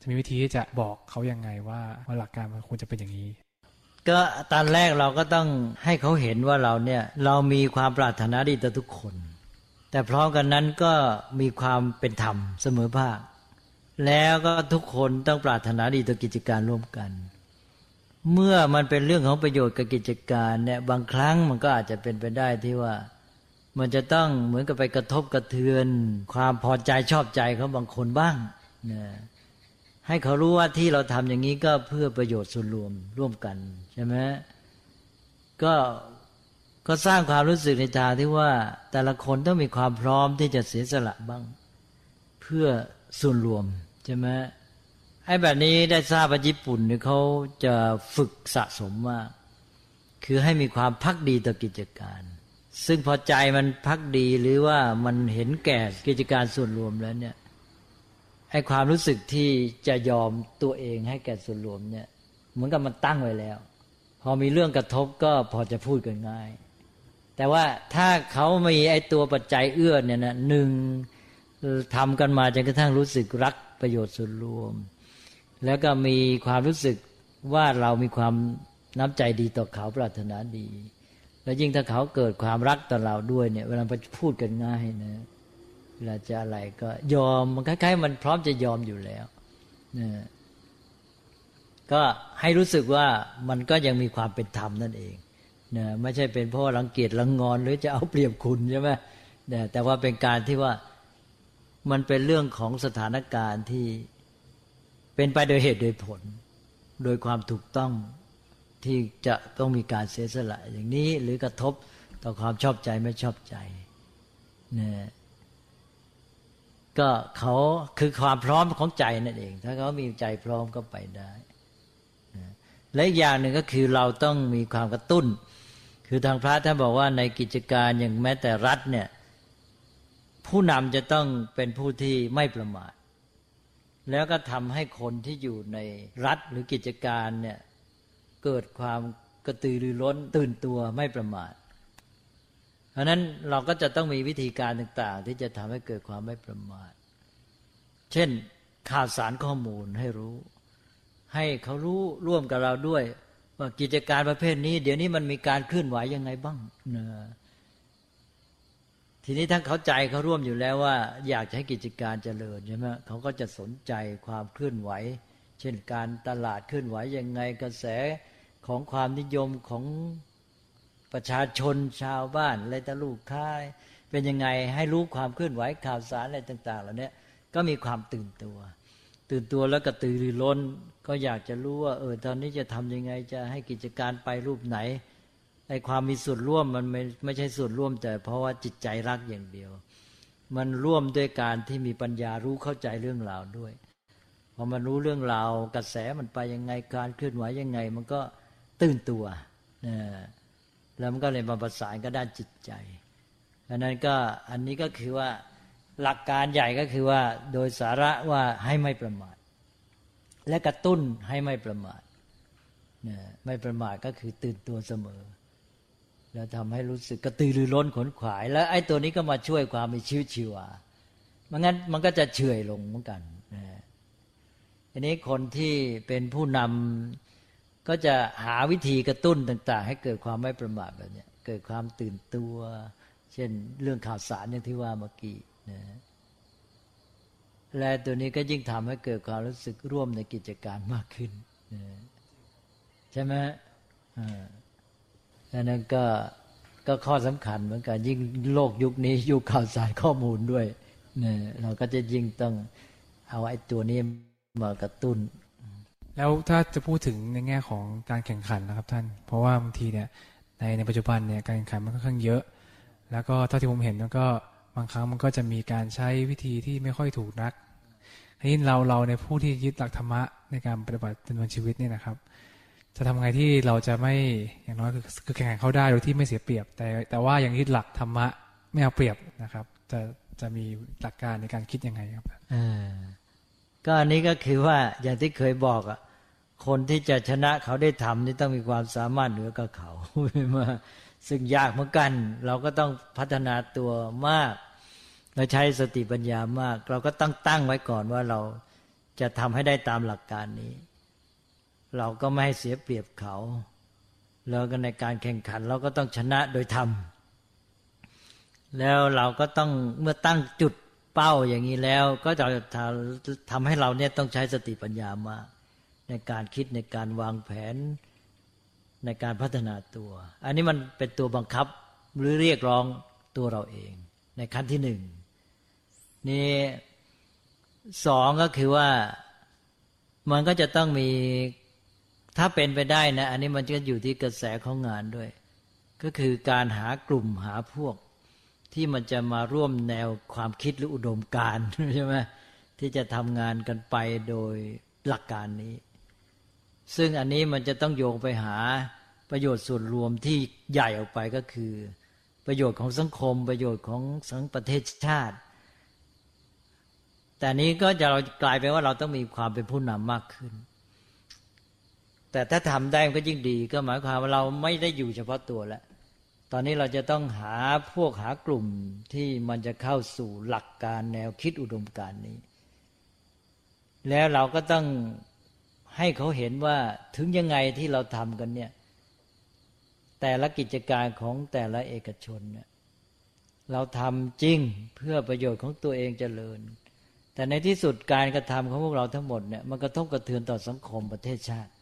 Speaker 4: จะมีวิธีที่จะบอกเขายังไงว่าว่าหลักการมันควรจะเป็นอย่างนี้
Speaker 3: ก็ตอนแรกเราก็ต้องให้เขาเห็นว่าเราเนี่ยเรามีความปรารถนาดีต่อทุกคน แต่พร้อมกันนั้นก็มีความเป็นธรรมเสมอภาคแล้วก็ทุกคนต้องปรารถนาดีต่อกิจการร่วมกัน เมื่อมันเป็นเรื่องของประโยชน์กับกิจการเนี่ยบางครั้งมันก็อาจจะเป็นไปได้ที่ว่า มันจะต้องเหมือนกับไปกระทบกระเทือน ความพอใจชอบใจเขาบางคนบ้างนะให้เขารู้ว่าที่เราทำอย่างนี้ก็เพื่อประโยชน์ส่วนรวมร่วมกันใช่ไหมก็ก็สร้างความรู้สึกในทางที่ว่า แต่ละคนต้องมีความพร้อมที่จะเสียสละบ้าง เพื่อส่วนรวมใช่ไหม ไอ้แบบนี้ได้ทราบว่าญี่ปุ่นเนี่ยเขาจะฝึกสะสมมากคือให้มีความพักดีต่อกิจการ ซึ่งพอใจมันพักดีหรือว่ามันเห็นแก่กิจการส่วนรวมแล้วเนี่ยไอ้ความรู้สึกที่จะยอมตัวเองให้แก่ส่วนรวมเนี่ยเหมือนกับมันตั้งไว้แล้ว พอมีเรื่องกระทบก็พอจะพูดกันง่าย แต่ว่าถ้าเขามีไอ้ตัวปัจจัยเอื้อเนี่ยนะหนึ่งทำกันมาจนกระทั่งรู้สึกรักประโยชน์ส่วนรวม แล้วก็มีความรู้สึกว่าเรามีความน้ำใจดีต่อเขาปรารถนาดี แล้วยิ่งถ้าเขาเกิดความรักต่อเราด้วยเนี่ย เวลาพูดกันง่ายนะเวลาจะอะไรก็ยอมมันคล้ายๆมันพร้อมจะยอมอยู่แล้วนะก็ให้รู้สึกว่ามันก็ยังมีความเป็นธรรมนั่นเองนะไม่ใช่เป็นเพราะรังเกียจรังงอนหรือจะเอาเปรียบคุณใช่ไหมนะแต่ว่าเป็นการที่ว่ามันเป็นเรื่องของสถานการณ์ที่ เป็นไปโดยเหตุโดยผล โดยความถูกต้องที่จะต้องมีการเสียสละอย่างนี้หรือกระทบต่อความชอบใจไม่ชอบใจเนี่ยก็เขาคือความพร้อมของใจนั่นเอง ถ้าเขามีใจพร้อมก็ไปได้และอีกอย่างหนึ่งก็คือเราต้องมีความกระตุ้น คือทางพระท่านบอกว่าในกิจการอย่างแม้แต่รัฐเนี่ยผู้นำจะต้องเป็นผู้ที่ไม่ประมาท แล้วก็ทำให้คนที่อยู่ในรัฐหรือกิจการเนี่ยเกิดความกระตือรือร้นตื่นตัวไม่ประมาท เพราะนั้นเราก็จะต้องมีวิธีการต่างๆ ที่จะทำให้เกิดความไม่ประมาท เช่นข่าวสารข้อมูลให้รู้ ให้เขารู้ร่วมกับเราด้วย ว่ากิจการประเภทนี้ เดี๋ยวนี้มันมีการเคลื่อนไหวยังไงบ้างนะ ทีนี้ถ้าเขาใจเขาร่วมอยู่แล้วว่า อยากจะให้กิจการเจริญใช่ไหมเขาก็จะสนใจความเคลื่อนไหว เช่นการตลาดเคลื่อนไหวยังไงกระแสของความนิยมของประชาชนชาวบ้านอะไรตะลูกค้าเป็นยังไงให้รู้ความเคลื่อนไหวข่าวสารอะไรต่าง ๆ เหล่านี้ก็มีความตื่นตัว ตื่นตัวแล้วก็ตื่นรือร้น ก็อยากจะรู้ว่าเออตอนนี้จะทำยังไงจะให้กิจการไปรูปไหน ไอ้ความมีส่วนร่วมมันไม่ไม่ใช่ส่วนร่วม แต่เพราะว่าจิตใจรักอย่างเดียว มันร่วมด้วยการที่มีปัญญารู้เข้าใจเรื่องราวด้วยพอมันรู้เรื่องราวกระแสมันไปยังไงการเคลื่อนไหวยังไง มันก็ตื่นตัวนะแล้วมันก็เลยมาประสานก็ด้านจิตใจอันนั้นก็อันนี้ก็คือว่าหลักการใหญ่ก็คือว่า โดยสาระว่าให้ไม่ประมาท และกระตุ้นให้ไม่ประมาทไม่ประมาทก็คือตื่นตัวเสมอ แล้วทำให้รู้สึกกระตือรือร้นขนขวาย แล้วไอ้ตัวนี้ก็มาช่วยความมีชีวิตชีวามันงั้นมันก็จะเฉยลงเหมือนกันนะทีนี้คนที่เป็นผู้นำก็จะหาวิธีกระตุ้นต่าง ๆ ให้เกิดความไม่ประมาทแบบนี้เกิดความตื่นตัว เช่นเรื่องข่าวสารอย่างที่ว่าเมื่อกี้นะและตัวนี้ก็ยิ่งทำให้เกิดความรู้สึกร่วมในกิจการมากขึ้นนะใช่ไหมอ่า นั้นก็ก็ข้อสำคัญเหมือนกันยิ่งโลกยุคนี้ยุคข่าวสารข้อมูลด้วยเนี่ยเราก็จะยิ่งต้องเอาไอ้ตัวนี้มากระตุ้น
Speaker 4: แล้วถ้าจะพูดถึงในแง่ของการแข่งขันนะครับท่าน เพราะว่าบางทีเนี่ยในในปัจจุบันเนี่ยการแข่งขันมันค่อนข้างเยอะ แล้วก็เท่าที่ผมเห็นมันก็บางครั้งมันก็จะมีการใช้วิธีที่ไม่ค่อยถูกนักทีนี้เราเราในผู้ที่ยึดหลักธรรมะในการปฏิบัติดำเนินชีวิตเนี่ยนะครับ จะทำไงที่เราจะไม่อย่างน้อยคือแข่งขันเขาได้โดยที่ไม่เสียเปรียบ แต่แต่ว่าอย่างที่หลักธรรมะไม่เอาเปรียบนะครับ จะจะมีหลักการในการคิดยังไงครับ
Speaker 3: อ่าก็อันนี้ก็คือว่าอย่างที่เคยบอกอะคนที่จะชนะเขาได้ทำนี่ต้องมีความสามารถเหนือกว่าเขามาซึ่งยากเหมือนกัน เราก็ต้องพัฒนาตัวมากเราใช้สติปัญญามาก เราก็ต้องตั้งไว้ก่อนว่าเราจะทำให้ได้ตามหลักการนี้ เราก็ไม่ให้เสียเปรียบเขา แล้วก็ในการแข่งขันเราก็ต้องชนะโดยธรรม แล้วเราก็ต้องเมื่อตั้งจุดเป้าอย่างนี้แล้ว ก็จะทำให้เราเนี่ยต้องใช้สติปัญญามาในการคิดในการวางแผนในการพัฒนาตัว อันนี้มันเป็นตัวบังคับหรือเรียกร้องตัวเราเอง ในขั้นที่หนึ่งนี่สองก็คือว่ามันก็จะต้องมี ถ้าเป็นไปได้นะ อันนี้มันก็อยู่ที่กระแสของงานด้วย ก็คือการหากลุ่มหาพวก ที่มันจะมาร่วมแนวความคิดหรืออุดมการใช่ไหมที่จะทำงานกันไปโดยหลักการนี้ ซึ่งอันนี้มันจะต้องโยงไปหาประโยชน์ส่วนรวมที่ใหญ่ออกไปก็คือ ประโยชน์ของสังคม ประโยชน์ของสังประเทศชาติ แต่นี้ก็จะเรากลายไปว่าเราต้องมีความเป็นผู้นำมากขึ้น แต่ถ้าทำได้มันก็ยิ่งดี ก็หมายความว่าเราไม่ได้อยู่เฉพาะตัวแล้วตอนนี้เราจะต้องหาพวกหากลุ่มที่มันจะเข้าสู่หลักการแนวคิดอุดมการนี้ แล้วเราก็ต้องให้เขาเห็นว่าถึงยังไงที่เราทำกันเนี่ย แต่ละกิจการของแต่ละเอกชนเนี่ยเราทำจริงเพื่อประโยชน์ของตัวเองเจริญ แต่ในที่สุดการกระทำของพวกเราทั้งหมดเนี่ยมันกระทบกระเทือนต่อสังคมประเทศชาติ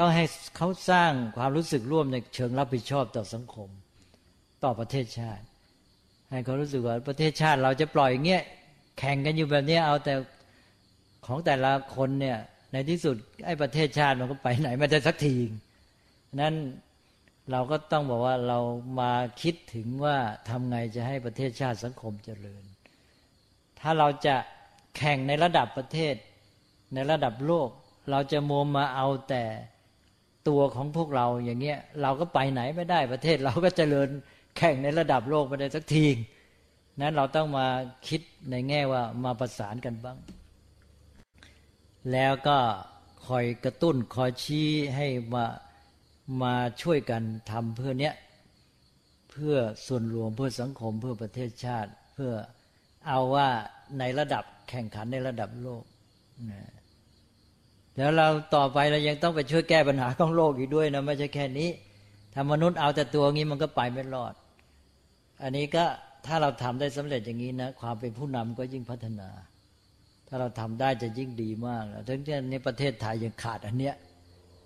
Speaker 3: ต้องให้เขาสร้างความรู้สึกร่วมในเชิงรับผิดชอบต่อสังคม ต่อประเทศชาติ ให้เขารู้สึกว่าประเทศชาติเราจะปล่อยอย่างเงี้ยแข่งกันอยู่แบบนี้เอาแต่ของแต่ละคนเนี่ยในที่สุดไอ้ประเทศชาติมันก็ไปไหนไม่ได้สักทีนั้นเราก็ต้องบอกว่าเรามาคิดถึงว่าทำไงจะให้ประเทศชาติสังคมเจริญ ถ้าเราจะแข่งในระดับประเทศในระดับโลก เราจะโมมาเอาแต่ ตัวของพวกเราอย่างเงี้ยเราก็ไปไหนไม่ได้ประเทศ เราก็เจริญแข่งในระดับโลกไปได้สักทีนั้นเราต้องมาคิดในแง่ว่ามาประสานกันบ้าง แล้วก็คอยกระตุ้นคอยชี้ให้มามาช่วยกันทำเพื่อเนี้ยเพื่อส่วนรวมเพื่อสังคมเพื่อประเทศชาติ เพื่อเอาว่าในระดับแข่งขันในระดับโลกนะ แล้วเราต่อไปเรายังต้องไปช่วยแก้ปัญหาของโลกอีกด้วยนะไม่ใช่แค่นี้ถ้ามนุษย์เอาแต่ตัวงี้มันก็ไปไม่รอด อันนี้ก็ถ้าเราทำได้สำเร็จอย่างนี้นะความเป็นผู้นำก็ยิ่งพัฒนา ถ้าเราทำได้จะยิ่งดีมากถึงที่ในประเทศไทยยังขาดอันเนี้ย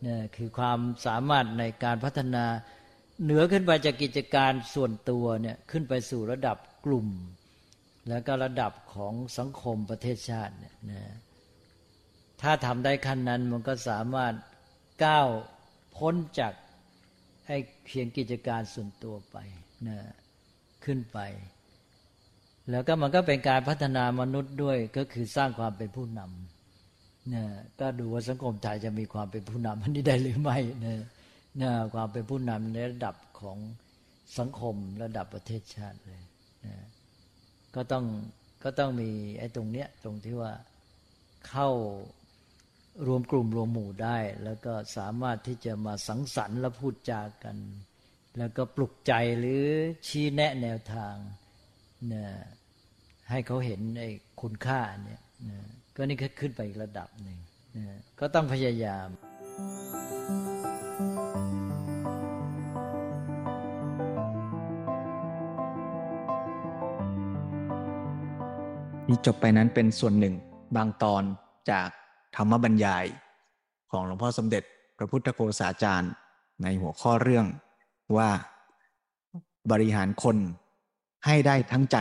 Speaker 3: เนี่ยคือความสามารถในการพัฒนาเหนือขึ้นไปจากกิจการส่วนตัวเนี่ยขึ้นไปสู่ระดับกลุ่ม แล้วก็ระดับของสังคมประเทศชาติเนี่ยนะ ถ้าทำได้ขั้นนั้นมันก็สามารถก้าวพ้นจากไอ้เพียงกิจการส่วนตัวไปนะขึ้นไป แล้วก็มันก็เป็นการพัฒนามนุษย์ด้วยก็คือสร้างความเป็นผู้นำนะก็ดูว่าสังคมไทยจะมีความเป็นผู้นำอันนี้ได้หรือไม่นะนะความเป็นผู้นำในระดับของสังคมระดับประเทศชาติเลยนะก็ต้องก็ต้องมีไอ้ตรงเนี้ยตรงที่ว่าเข้า รวมกลุ่มรวมหมู่ได้ แล้วก็สามารถที่จะมาสังสรรค์และพูดจากัน แล้วก็ปลุกใจหรือชี้แนะแนวทางนี่ยให้เขาเห็นไอ้คุณค่าเนี่ยนะก็นี่ก็ขึ้นไปอีกระดับหนึ่งนะก็ต้องพยายาม
Speaker 2: นี่จบไปนั้นเป็นส่วนหนึ่งบางตอนจาก ธรรมบรรยาย ของหลวงพ่อสมเด็จพระพุทธโฆษาจารย์ ในหัวข้อเรื่องว่าบริหารคนให้ได้ทั้งใจ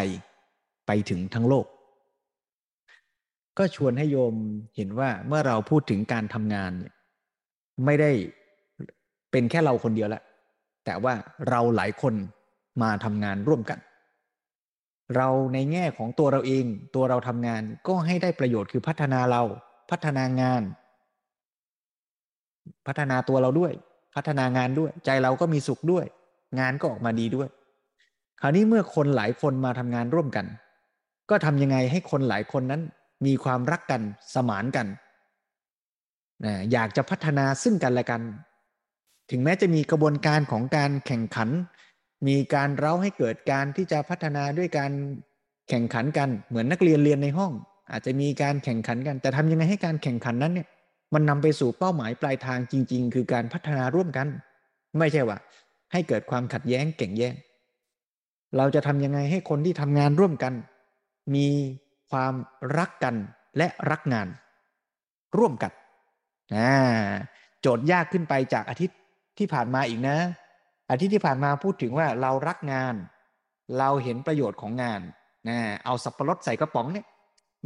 Speaker 2: ไปถึงทั้งโลก ก็ชวนให้โยมเห็นว่าเมื่อเราพูดถึงการทำงานเนี่ยไม่ได้เป็นแค่เราคนเดียวละ แต่ว่าเราหลายคนมาทำงานร่วมกัน เราในแง่ของตัวเราเอง ตัวเราทำงานก็ให้ได้ประโยชน์คือพัฒนาเรา พัฒนางาน พัฒนาตัวเราด้วย พัฒนางานด้วย ใจเราก็มีสุขด้วย งานก็ออกมาดีด้วย คราวนี้เมื่อคนหลายคนมาทำงานร่วมกัน ก็ทำยังไงให้คนหลายคนนั้น มีความรักกันสมานกันนะอยากจะพัฒนาซึ่งกันและกัน ถึงแม้จะมีกระบวนการของการแข่งขัน มีการเร้าให้เกิดการที่จะพัฒนาด้วยการแข่งขันกัน เหมือนนักเรียนเรียนในห้อง อาจจะมีการแข่งขันกัน แต่ทำยังไงให้การแข่งขันนั้นเนี่ยมันนำไปสู่เป้าหมายปลายทางจริง ๆ คือการพัฒนาร่วมกัน ไม่ใช่ว่า ให้เกิดความขัดแย้งแข่งแย้งเราจะทำยังไงให้คนที่ทำงานร่วมกัน มีความรักกันและรักงาน ร่วมกันโจทย์ยากขึ้นไปจากอาทิตย์ที่ผ่านมาอีกนะ อาทิตย์ที่ผ่านมาพูดถึงว่าเรารักงาน เราเห็นประโยชน์ของงานนะเอาสับปะรดใส่กระป๋องเนี่ย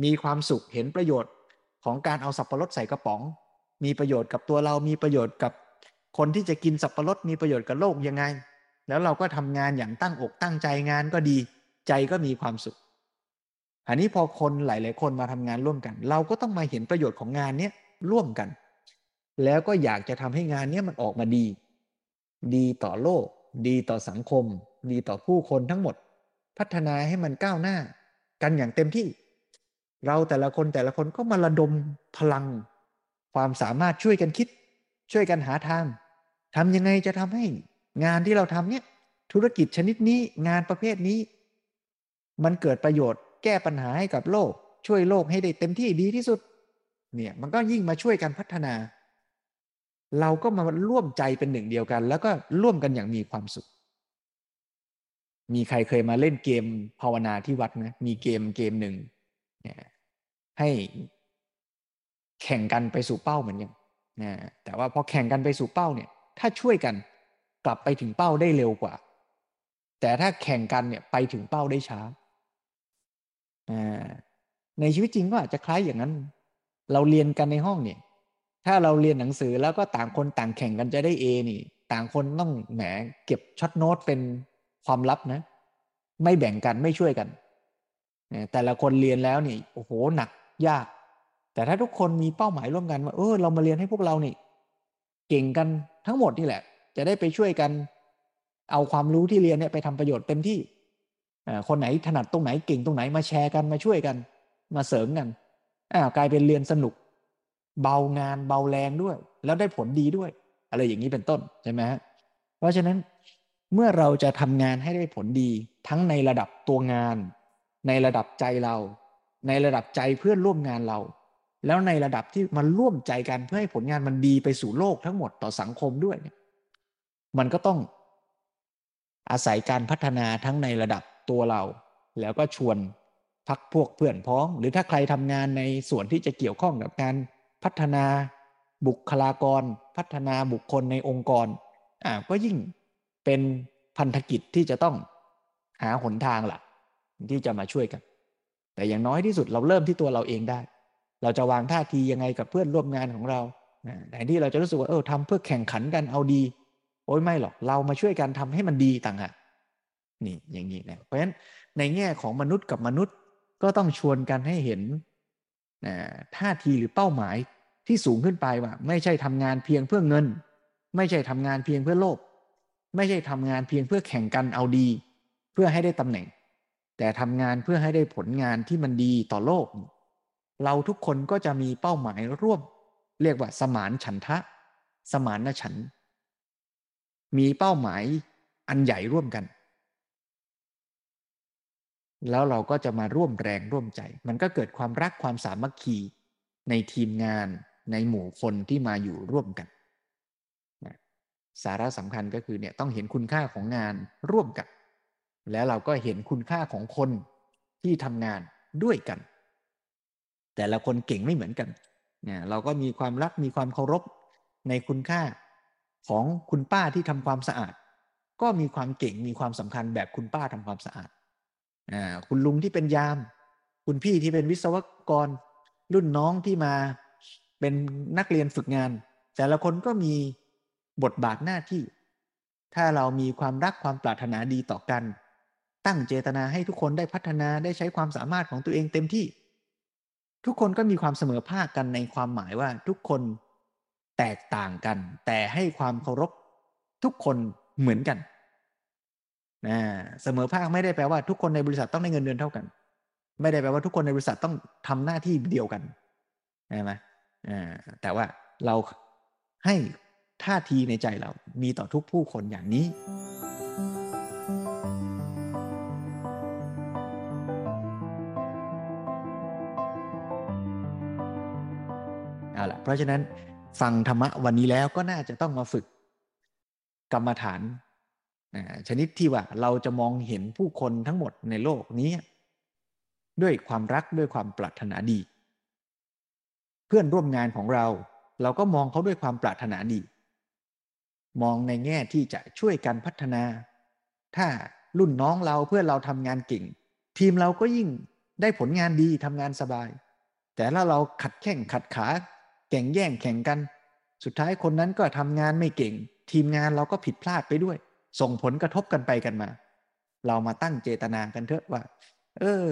Speaker 2: มีความสุขเห็นประโยชน์ของการเอาสับปะรดใส่กระป๋อง มีประโยชน์กับตัวเรามีประโยชน์กับคนที่จะกินสับปะรดมีประโยชน์กับโลกยังไง แล้วเราก็ทำงานอย่างตั้งอกตั้งใจงานก็ดี ใจก็มีความสุข อันนี้พอคนหลาย ๆ คนมาทำงานร่วมกัน เราก็ต้องมาเห็นประโยชน์ของงานเนี้ยร่วมกัน แล้วก็อยากจะทำให้งานเนี้ยมันออกมาดี ดีต่อโลก ดีต่อสังคม ดีต่อผู้คนทั้งหมด พัฒนาให้มันก้าวหน้า กันอย่างเต็มที่ เราแต่ละคนแต่ละคนก็มาระดมพลัง ความสามารถช่วยกันคิด ช่วยกันหาทางทำยังไงจะทำให้งานที่เราทำเนี่ย ธุรกิจชนิดนี้งานประเภทนี้ มันเกิดประโยชน์แก้ปัญหาให้กับโลก ช่วยโลกให้ได้เต็มที่ดีที่สุด เนี่ยมันก็ยิ่งมาช่วยกันพัฒนา เราก็มาร่วมใจเป็นหนึ่งเดียวกัน แล้วก็ร่วมกันอย่างมีความสุข มีใครเคยมาเล่นเกมภาวนาที่วัดไหมมีเกมเกมหนึ่ง ให้แข่งกันไปสู่เป้าเหมือนกันนะแต่ว่าพอแข่งกันไปสู่เป้าเนี่ย ถ้าช่วยกันกลับไปถึงเป้าได้เร็วกว่า แต่ถ้าแข่งกันเนี่ยไปถึงเป้าได้ช้าในชีวิตจริงก็อาจจะคล้ายอย่างนั้น เราเรียนกันในห้องเนี่ย ถ้าเราเรียนหนังสือแล้วก็ต่างคนต่างแข่งกันจะได้เอนี่ ต่างคนต้องแหมเก็บช็อตโน้ตเป็นความลับนะ ไม่แบ่งกันไม่ช่วยกัน แต่ละคนเรียนแล้วนี่โอ้โหหนักยาก แต่ถ้าทุกคนมีเป้าหมายร่วมกันว่าเออเรามาเรียนให้พวกเรานี่เก่งกันทั้งหมดนี่แหละ จะได้ไปช่วยกันเอาความรู้ที่เรียนเนี่ยไปทำประโยชน์เต็มที่คนไหนถนัดตรงไหนเก่งตรงไหนมาแชร์กันมาช่วยกัน มาเสริมกันอ้าวกลายเป็นเรียนสนุก เบางานเบาแรงด้วย แล้วได้ผลดีด้วย อะไรอย่างนี้เป็นต้นใช่ไหมฮะเพราะฉะนั้นเมื่อเราจะทำงานให้ได้ผลดีทั้งในระดับตัวงาน ในระดับใจเรา ในระดับใจเพื่อนร่วมงานเรา แล้วในระดับที่มันร่วมใจกันเพื่อให้ผลงานมันดีไปสู่โลกทั้งหมดต่อสังคมด้วยมันก็ต้องอาศัยการพัฒนาทั้งในระดับตัวเรา แล้วก็ชวนพักพวกเพื่อนพ้อง หรือถ้าใครทำงานในส่วนที่จะเกี่ยวข้องกับการพัฒนาบุคลากร พัฒนาบุคคลในองค์กรอ่าก็ยิ่งเป็นพันธกิจที่จะต้องหาหนทางหลัก ที่จะมาช่วยกัน แต่อย่างน้อยที่สุดเราเริ่มที่ตัวเราเองได้ เราจะวางท่าทียังไงกับเพื่อนร่วมงานของเราแต่ที่เราจะรู้สึกว่าเออทำเพื่อแข่งขันกันเอาดี โอ้ยไม่หรอกเรามาช่วยกันทำให้มันดีต่างหากนี่อย่างนี้นะเพราะฉะนั้นในแง่ของมนุษย์กับมนุษย์ก็ต้องชวนกันให้เห็นท่าทีหรือเป้าหมายที่สูงขึ้นไปว่า ไม่ใช่ทำงานเพียงเพื่อเงิน ไม่ใช่ทำงานเพียงเพื่อโลภไม่ใช่ทำงานเพียงเพื่อแข่งกันเอาดี เพื่อให้ได้ตำแหน่ง แต่ทำงานเพื่อให้ได้ผลงานที่มันดีต่อโลก เราทุกคนก็จะมีเป้าหมายร่วม เรียกว่าสมานฉันทะ สมานฉัน มีเป้าหมายอันใหญ่ร่วมกัน แล้วเราก็จะมาร่วมแรงร่วมใจ มันก็เกิดความรักความสามัคคีในทีมงานในหมู่คนที่มาอยู่ร่วมกันสาระสำคัญก็คือเนี่ยต้องเห็นคุณค่าของงานร่วมกัน แล้วเราก็เห็นคุณค่าของคนที่ทำงานด้วยกัน แต่ละคนเก่งไม่เหมือนกันเนี่ยเราก็มีความรักมีความเคารพในคุณค่าของคุณป้าที่ทำความสะอาด ก็มีความเก่งมีความสำคัญแบบคุณป้าทำความสะอาดคุณลุงที่เป็นยาม คุณพี่ที่เป็นวิศวกร รุ่นน้องที่มาเป็นนักเรียนฝึกงาน แต่ละคนก็มีบทบาทหน้าที่ ถ้าเรามีความรักความปรารถนาดีต่อกัน ตั้งเจตนาให้ทุกคนได้พัฒนาได้ใช้ความสามารถของตัวเองเต็มที่ ทุกคนก็มีความเสมอภาคกันในความหมายว่าทุกคนแตกต่างกัน แต่ให้ความเคารพทุกคนเหมือนกันนะเสมอภาคไม่ได้แปลว่าทุกคนในบริษัทต้องได้เงินเดือนเท่ากัน ไม่ได้แปลว่าทุกคนในบริษัทต้องทำหน้าที่เดียวกันใช่ไหมแต่ว่าเราให้ท่าทีในใจเรามีต่อทุกผู้คนอย่างนี้ เอาละเพราะฉะนั้นฟังธรรมะวันนี้แล้วก็น่าจะต้องมาฝึกกรรมฐานชนิดที่ว่าเราจะมองเห็นผู้คนทั้งหมดในโลกนี้ ด้วยความรักด้วยความปรารถนาดี เพื่อนร่วมงานของเรา เราก็มองเขาด้วยความปรารถนาดี มองในแง่ที่จะช่วยกันพัฒนา ถ้ารุ่นน้องเราเพื่อนเราทำงานเก่ง ทีมเราก็ยิ่งได้ผลงานดีทำงานสบาย แต่ถ้าเราขัดแข่งขัดขา แข่งแย่งแข่งกัน สุดท้ายคนนั้นก็ทำงานไม่เก่ง ทีมงานเราก็ผิดพลาดไปด้วย ส่งผลกระทบกันไปกันมา เรามาตั้งเจตนากันเถอะว่า เออ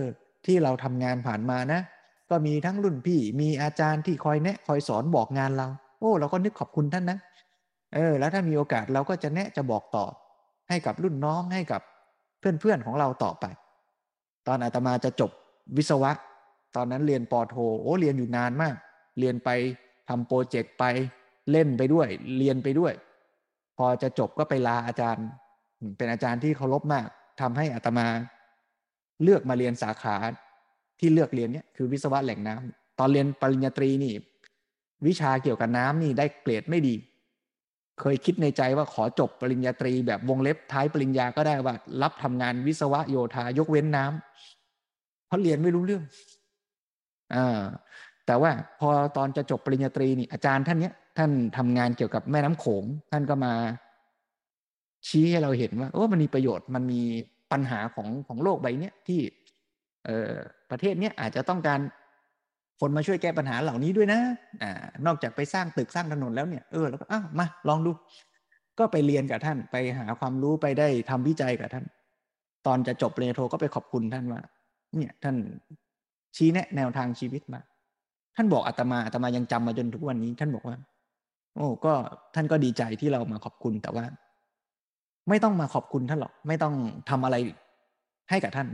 Speaker 2: ที่เราทำงานผ่านมานะ ก็มีทั้งรุ่นพี่ มีอาจารย์ที่คอยแนะคอยสอนบอกงานเรา โอ้เราก็นึกขอบคุณท่านนะ เออ แล้วถ้ามีโอกาสเราก็จะแนะจะบอกต่อ ให้กับรุ่นน้องให้กับเพื่อนๆของเราต่อไป ตอนอาตมาจะจบวิศวะ ตอนนั้นเรียนปอโท โอ้เรียนอยู่นานมาก เรียนไป ทำโปรเจกต์ไปเล่นไปด้วย เรียนไปด้วย พอจะจบก็ไปลาอาจารย์ เป็นอาจารย์ที่เคารพมากทำให้อาตมาเลือกมาเรียนสาขาที่เลือกเรียนเนี่ยคือวิศวะแหล่งน้ำตอนเรียนปริญญาตรีนี่ วิชาเกี่ยวกับน้ำนี่ได้เกรดไม่ดี เคยคิดในใจว่าขอจบปริญญาตรีแบบวงเล็บท้ายปริญญาก็ได้ว่า รับทำงานวิศวะโยธายกเว้นน้ำเพราะเรียนไม่รู้เรื่องอ่า แต่ว่าพอตอนจะจบปริญญาตรีนี่อาจารย์ท่านเนี้ยท่านทำงานเกี่ยวกับแม่น้ำโขง ท่านก็มา ชี้ให้เราเห็นว่าโอ้มันมีประโยชน์มันมีปัญหาของของโลกใบนี้ที่ เอ่อประเทศเนี้ยอาจจะต้องการคนมาช่วยแก้ปัญหาเหล่านี้ด้วยนะอ่านอกจากไปสร้างตึกสร้างถนนแล้วเนี่ยเออแล้วก็อ้าวมาลองดู ก็ไปเรียนกับท่านไปหาความรู้ไปได้ทำวิจัยกับท่าน ตอนจะจบปริญญาโทก็ไปขอบคุณท่านว่า เนี่ยท่านชี้แนะแนวทางชีวิตมา ท่านบอกอาตมาอาตมายังจำมาจนทุกวันนี้ ท่านบอกว่า โอ้ก็ท่านก็ดีใจที่เรามาขอบคุณแต่ว่า ไม่ต้องมาขอบคุณท่านหรอก ไม่ต้องทำอะไรให้กับท่าน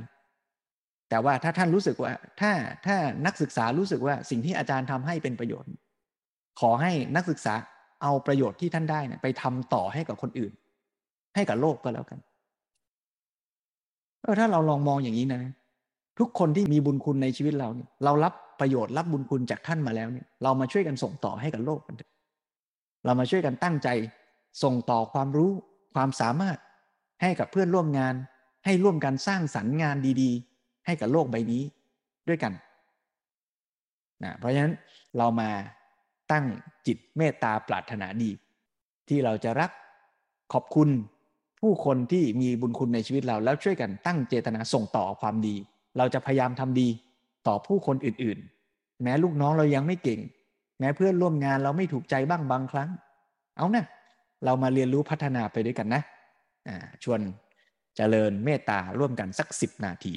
Speaker 2: แต่ว่าถ้าท่านรู้สึกว่า ถ้าถ้านักศึกษารู้สึกว่าสิ่งที่อาจารย์ทำให้เป็นประโยชน์ ขอให้นักศึกษาเอาประโยชน์ที่ท่านได้เนี่ยไปทำต่อให้กับคนอื่น ให้กับโลกก็แล้วกันเออถ้าเราลองมองอย่างนี้นะ ทุกคนที่มีบุญคุณในชีวิตเราเนี่ยเรารับ ประโยชน์รับบุญคุณจากท่านมาแล้วเนี่ยเรามาช่วยกันส่งต่อให้กับโลกกันเถอะเรามาช่วยกันตั้งใจ ส่งต่อความรู้ความสามารถให้กับเพื่อนร่วมงาน ให้ร่วมกันสร้างสรรค์งานดีๆ ให้กับโลกใบนี้ด้วยกันนะเพราะฉะนั้นเรามาตั้งจิตเมตตาปรารถนาดี ที่เราจะรักขอบคุณผู้คนที่มีบุญคุณในชีวิตเราแล้วช่วยกันตั้งเจตนาส่งต่อความดี เราจะพยายามทำดี ต่อผู้คนอื่นๆ แม้ลูกน้องเรายังไม่เก่ง แม้เพื่อนร่วมงานเราไม่ถูกใจบ้างบางครั้ง เอานะเรามาเรียนรู้พัฒนาไปด้วยกันนะชวนเจริญเมตตาร่วมกันสักสิบนาที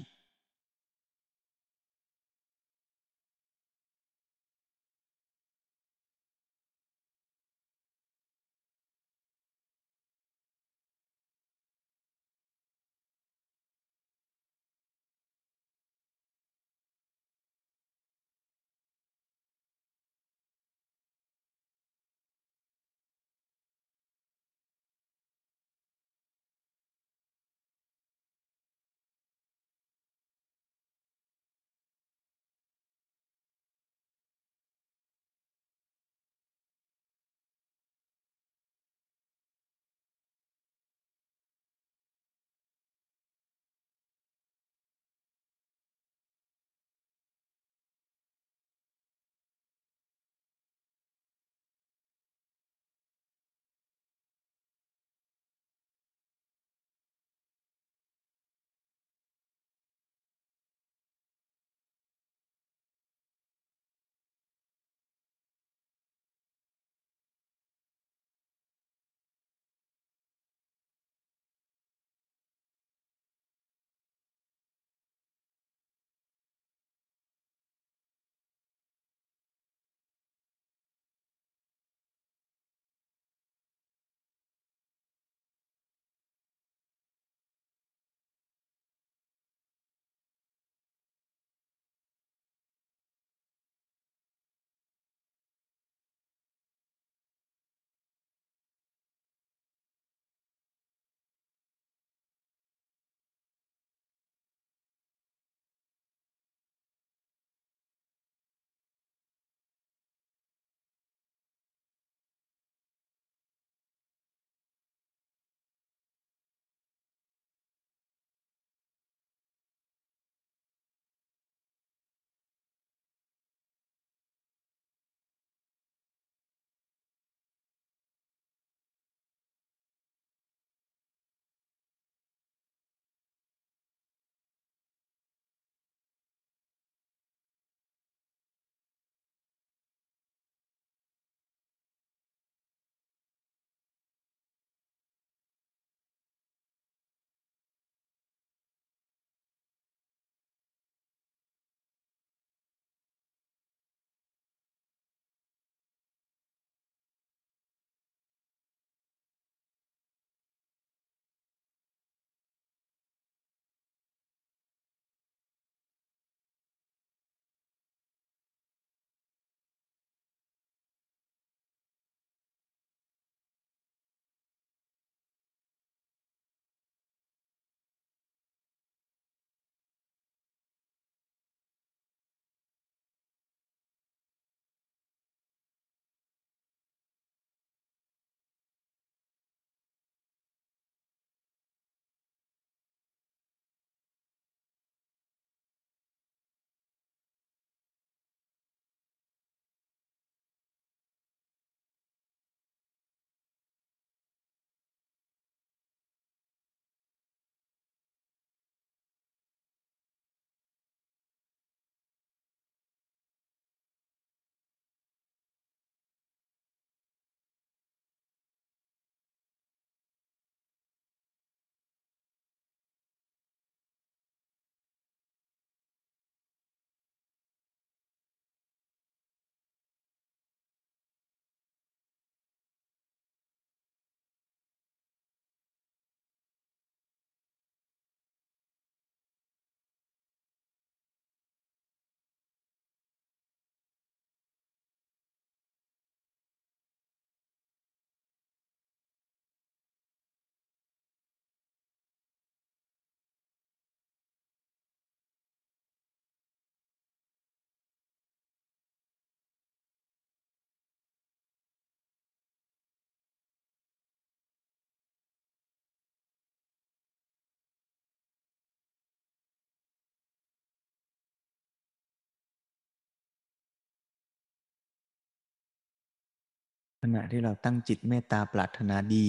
Speaker 2: ขณะที่เราตั้งจิตเมตตาปรารถนาดี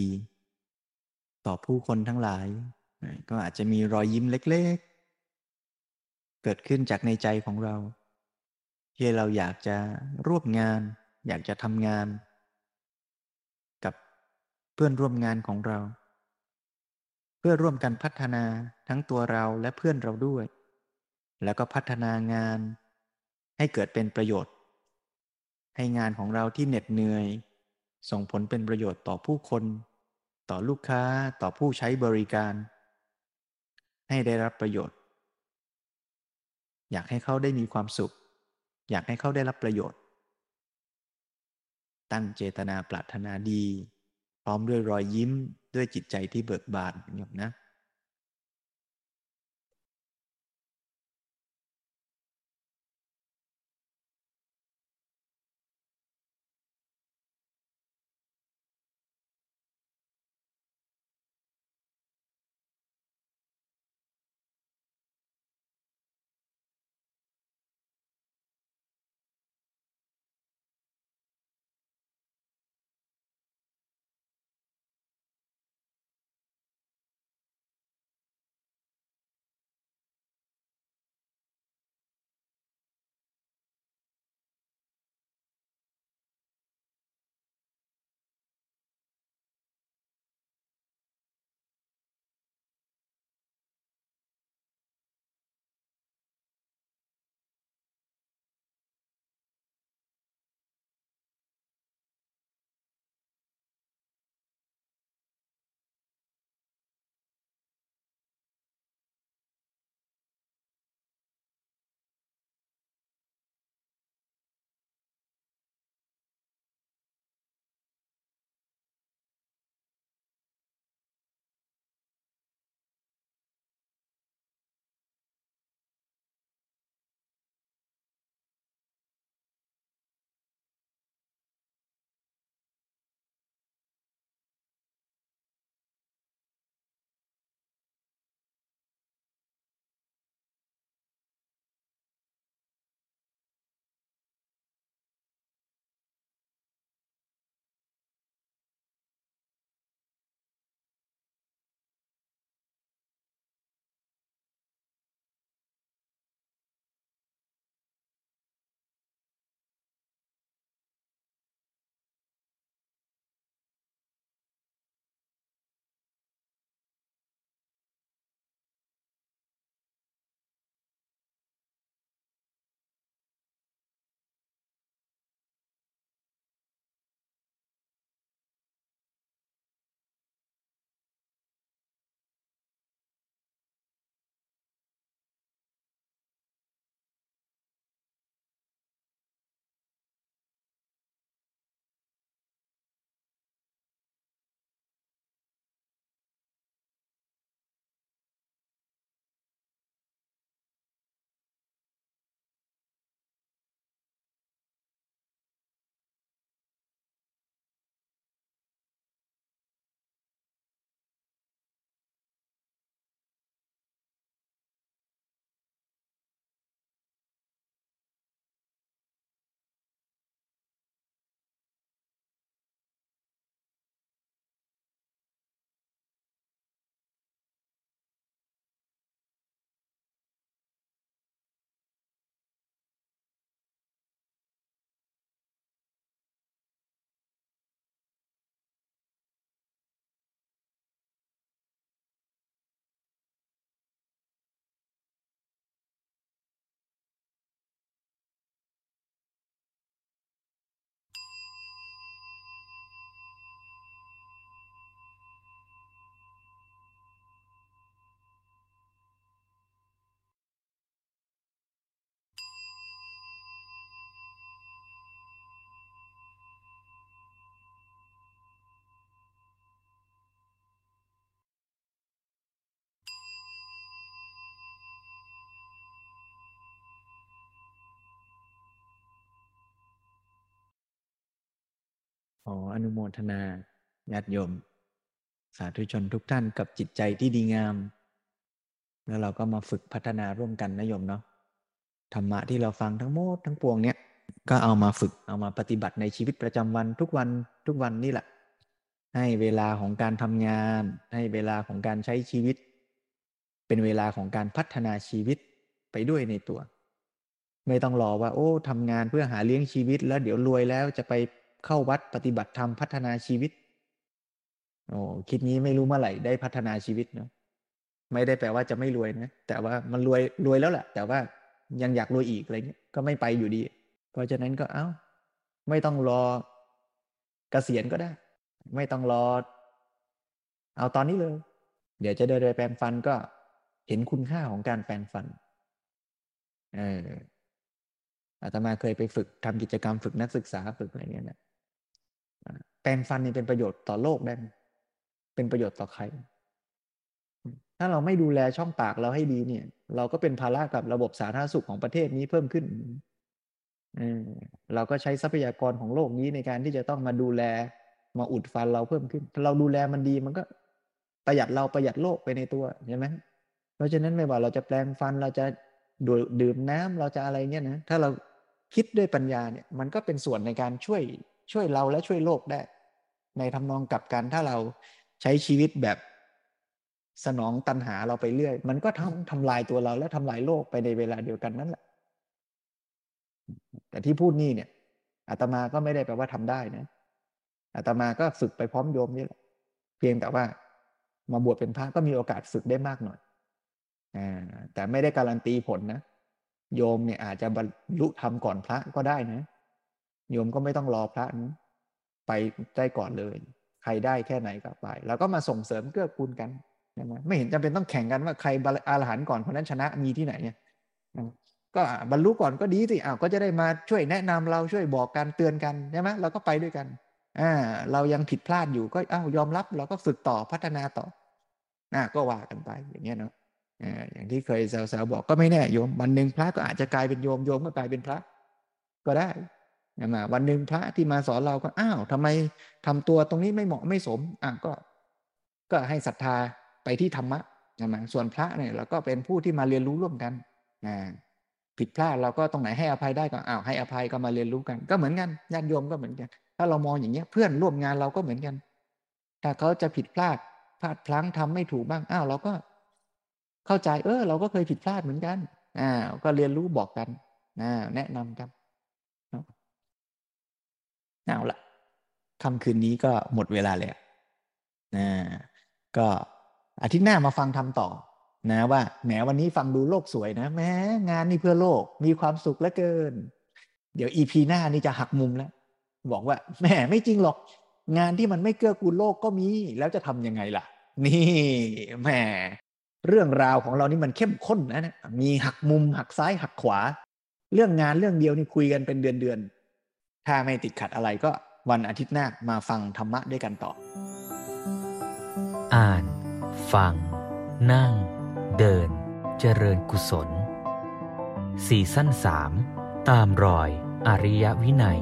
Speaker 2: ต่อผู้คนทั้งหลาย ก็อาจจะมีรอยยิ้มเล็ก ๆ เกิดขึ้นจากในใจของเรา ที่เราอยากจะร่วมงาน อยากจะทำงาน กับเพื่อนร่วมงานของเรา เพื่อร่วมกันพัฒนาทั้งตัวเราและเพื่อนเราด้วย แล้วก็พัฒนางานให้เกิดเป็นประโยชน์ ให้งานของเราที่เหน็ดเหนื่อย ส่งผลเป็นประโยชน์ต่อผู้คน ต่อลูกค้าต่อผู้ใช้บริการ ให้ได้รับประโยชน์ อยากให้เขาได้มีความสุข อยากให้เขาได้รับประโยชน์ ตั้งเจตนาปรารถนาดี พร้อมด้วยรอยยิ้มด้วยจิตใจที่เบิกบานอย่างนะ ขออนุโมทนาญาติโยม สาธุชนทุกท่านกับจิตใจที่ดีงาม แล้วเราก็มาฝึกพัฒนาร่วมกันนะโยมเนาะธรรมะที่เราฟังทั้งหมดทั้งปวงเนี้ยก็เอามาฝึกเอามาปฏิบัติในชีวิตประจำวันทุกวันทุกวันนี่แหละ ให้เวลาของการทำงาน ให้เวลาของการใช้ชีวิต เป็นเวลาของการพัฒนาชีวิตไปด้วยในตัว ไม่ต้องรอว่า โอ้ทำงานเพื่อหาเลี้ยงชีวิต แล้วเดี๋ยวรวยแล้วจะไป เข้าวัดปฏิบัติธรรมพัฒนาชีวิต โอ้คิดนี้ไม่รู้เมื่อไหร่ได้พัฒนาชีวิตเนาะไม่ได้แปลว่าจะไม่รวยนะแต่ว่ามันรวยรวยแล้วแหละแต่ว่ายังอยากรวยอีกอะไรเงี้ยก็ไม่ไปอยู่ดี เพราะฉะนั้นก็เอา้า ไม่ต้องรอเกษียณก็ได้ ไม่ต้องรอ เอาตอนนี้เลย เดี๋ยวจะเดินไปแปรงฟันก็เห็นคุณค่าของการแปรงฟัน เอออาตมาเคยไปฝึกทำกิจกรรมฝึกนักศึกษาฝึกอะไรเงี้ยนะ แปรงฟันนี่เป็นประโยชน์ต่อโลกได้ เป็นประโยชน์ต่อใคร ถ้าเราไม่ดูแลช่องปากเราให้ดีเนี่ย เราก็เป็นภาระกับระบบสาธารณสุขของประเทศนี้เพิ่มขึ้นเราก็ใช้ทรัพยากรของโลกนี้ในการที่จะต้องมาดูแลมาอุดฟันเราเพิ่มขึ้น ถ้าเราดูแลมันดีมันก็ประหยัดเราประหยัดโลกไปในตัวใช่ไหมเพราะฉะนั้นไม่ว่าเราจะแปลงฟันเราจะดื่มน้ำเราจะอะไรเนี่ยนะถ้าเราคิดด้วยปัญญาเนี่ย มันก็เป็นส่วนในการช่วยช่วยเราและช่วยโลกได้ ในทำนองกลับการถ้าเราใช้ชีวิตแบบสนองตันหาเราไปเรื่อย มันก็ทำทำลายตัวเราและทำลายโลกไปในเวลาเดียวกันนั่นแหละ แต่ที่พูดนี่เนี่ยอาตมาก็ไม่ได้แปลว่าทำได้นะอาตมาก็ฝึกไปพร้อมโยมนี่แหละ เพียงแต่ว่ามาบวชเป็นพระก็มีโอกาสฝึกได้มากหน่อยอแต่ไม่ได้การันตีผลนะ โยมเนี่ยอาจจะบรรลุธรรมก่อนพระก็ได้นะ โยมก็ไม่ต้องรอพระนะ ไปได้ก่อนเลย ใครได้แค่ไหนก็ไป แล้วก็มาส่งเสริมเกื้อกูลกันนะไม่เห็นจำเป็นต้องแข่งกันว่าใครอาหันก่อนคนนั้นชนะมีที่ไหนเนี่ยก็บรรลุก่อนก็ดีสิอ้าวก็จะได้มาช่วยแนะนำเราช่วยบอกกันเตือนกันใช่ไหมเราก็ไปด้วยกันอ่าเรายังผิดพลาดอยู่ก็อ้าวยอมรับเราก็ฝึกต่อพัฒนาต่ออ่าก็ว่ากันไปอย่างเงี้ยเนาะอ่าอย่างที่เคยสาวๆบอกก็ไม่แน่โยมวันหนึ่งพระก็อาจจะกลายเป็นโยมโยมก็กลายเป็นพระ ก็ได้ นะวันหนึ่งพระที่มาสอนเราก็อ้าวทำไมทำตัวตรงนี้ไม่เหมาะไม่สมอะก็ก็ให้ศรัทธาไปที่ธรรมะใช่ไหมส่วนพระเนี่ยเราก็เป็นผู้ที่มาเรียนรู้ร่วมกันอ่าผิดพลาดเราก็ตรงไหนให้อภัยได้ก็อ้าวให้อภัยก็มาเรียนรู้กัน ก็เหมือนกันญาติโยมก็เหมือนกัน ถ้าเรามองอย่างเงี้ยเพื่อนร่วมงานเราก็เหมือนกัน ถ้าเขาจะผิดพลาดพลาดพลั้งทำไม่ถูกบ้างอ้าวเราก็ เข้าใจเออ เราก็เคยผิดพลาดเหมือนกันอ่าก็เรียนรู้บอกกันอ่าแนะนำกัน เอาละค่ำคืนนี้ก็หมดเวลาแล้วนะก็อาทิตย์หน้ามาฟังทำต่อนะว่าแหมวันนี้ฟังดูโลกสวยนะแหมงานนี่เพื่อโลกมีความสุขเหลือเกิน เดี๋ยวอีพีหน้านี่จะหักมุมแล้ว บอกว่าแหมไม่จริงหรอก งานที่มันไม่เกื้อกูลโลกก็มีแล้วจะทำยังไงล่ะ นี่แหมเรื่องราวของเรานี่มันเข้มข้นนะนะมีหักมุมหักซ้ายหักขวา เรื่องงานเรื่องเดียวนี่คุยกันเป็นเดือนเดือน ถ้าไม่ติดขัดอะไรก็วันอาทิตย์หน้ามาฟังธรรมะด้วยกันต่อ
Speaker 1: อ่าน ฟัง นั่ง เดิน เจริญกุศล สี่สั้นสาม ตามรอย อริยวินัย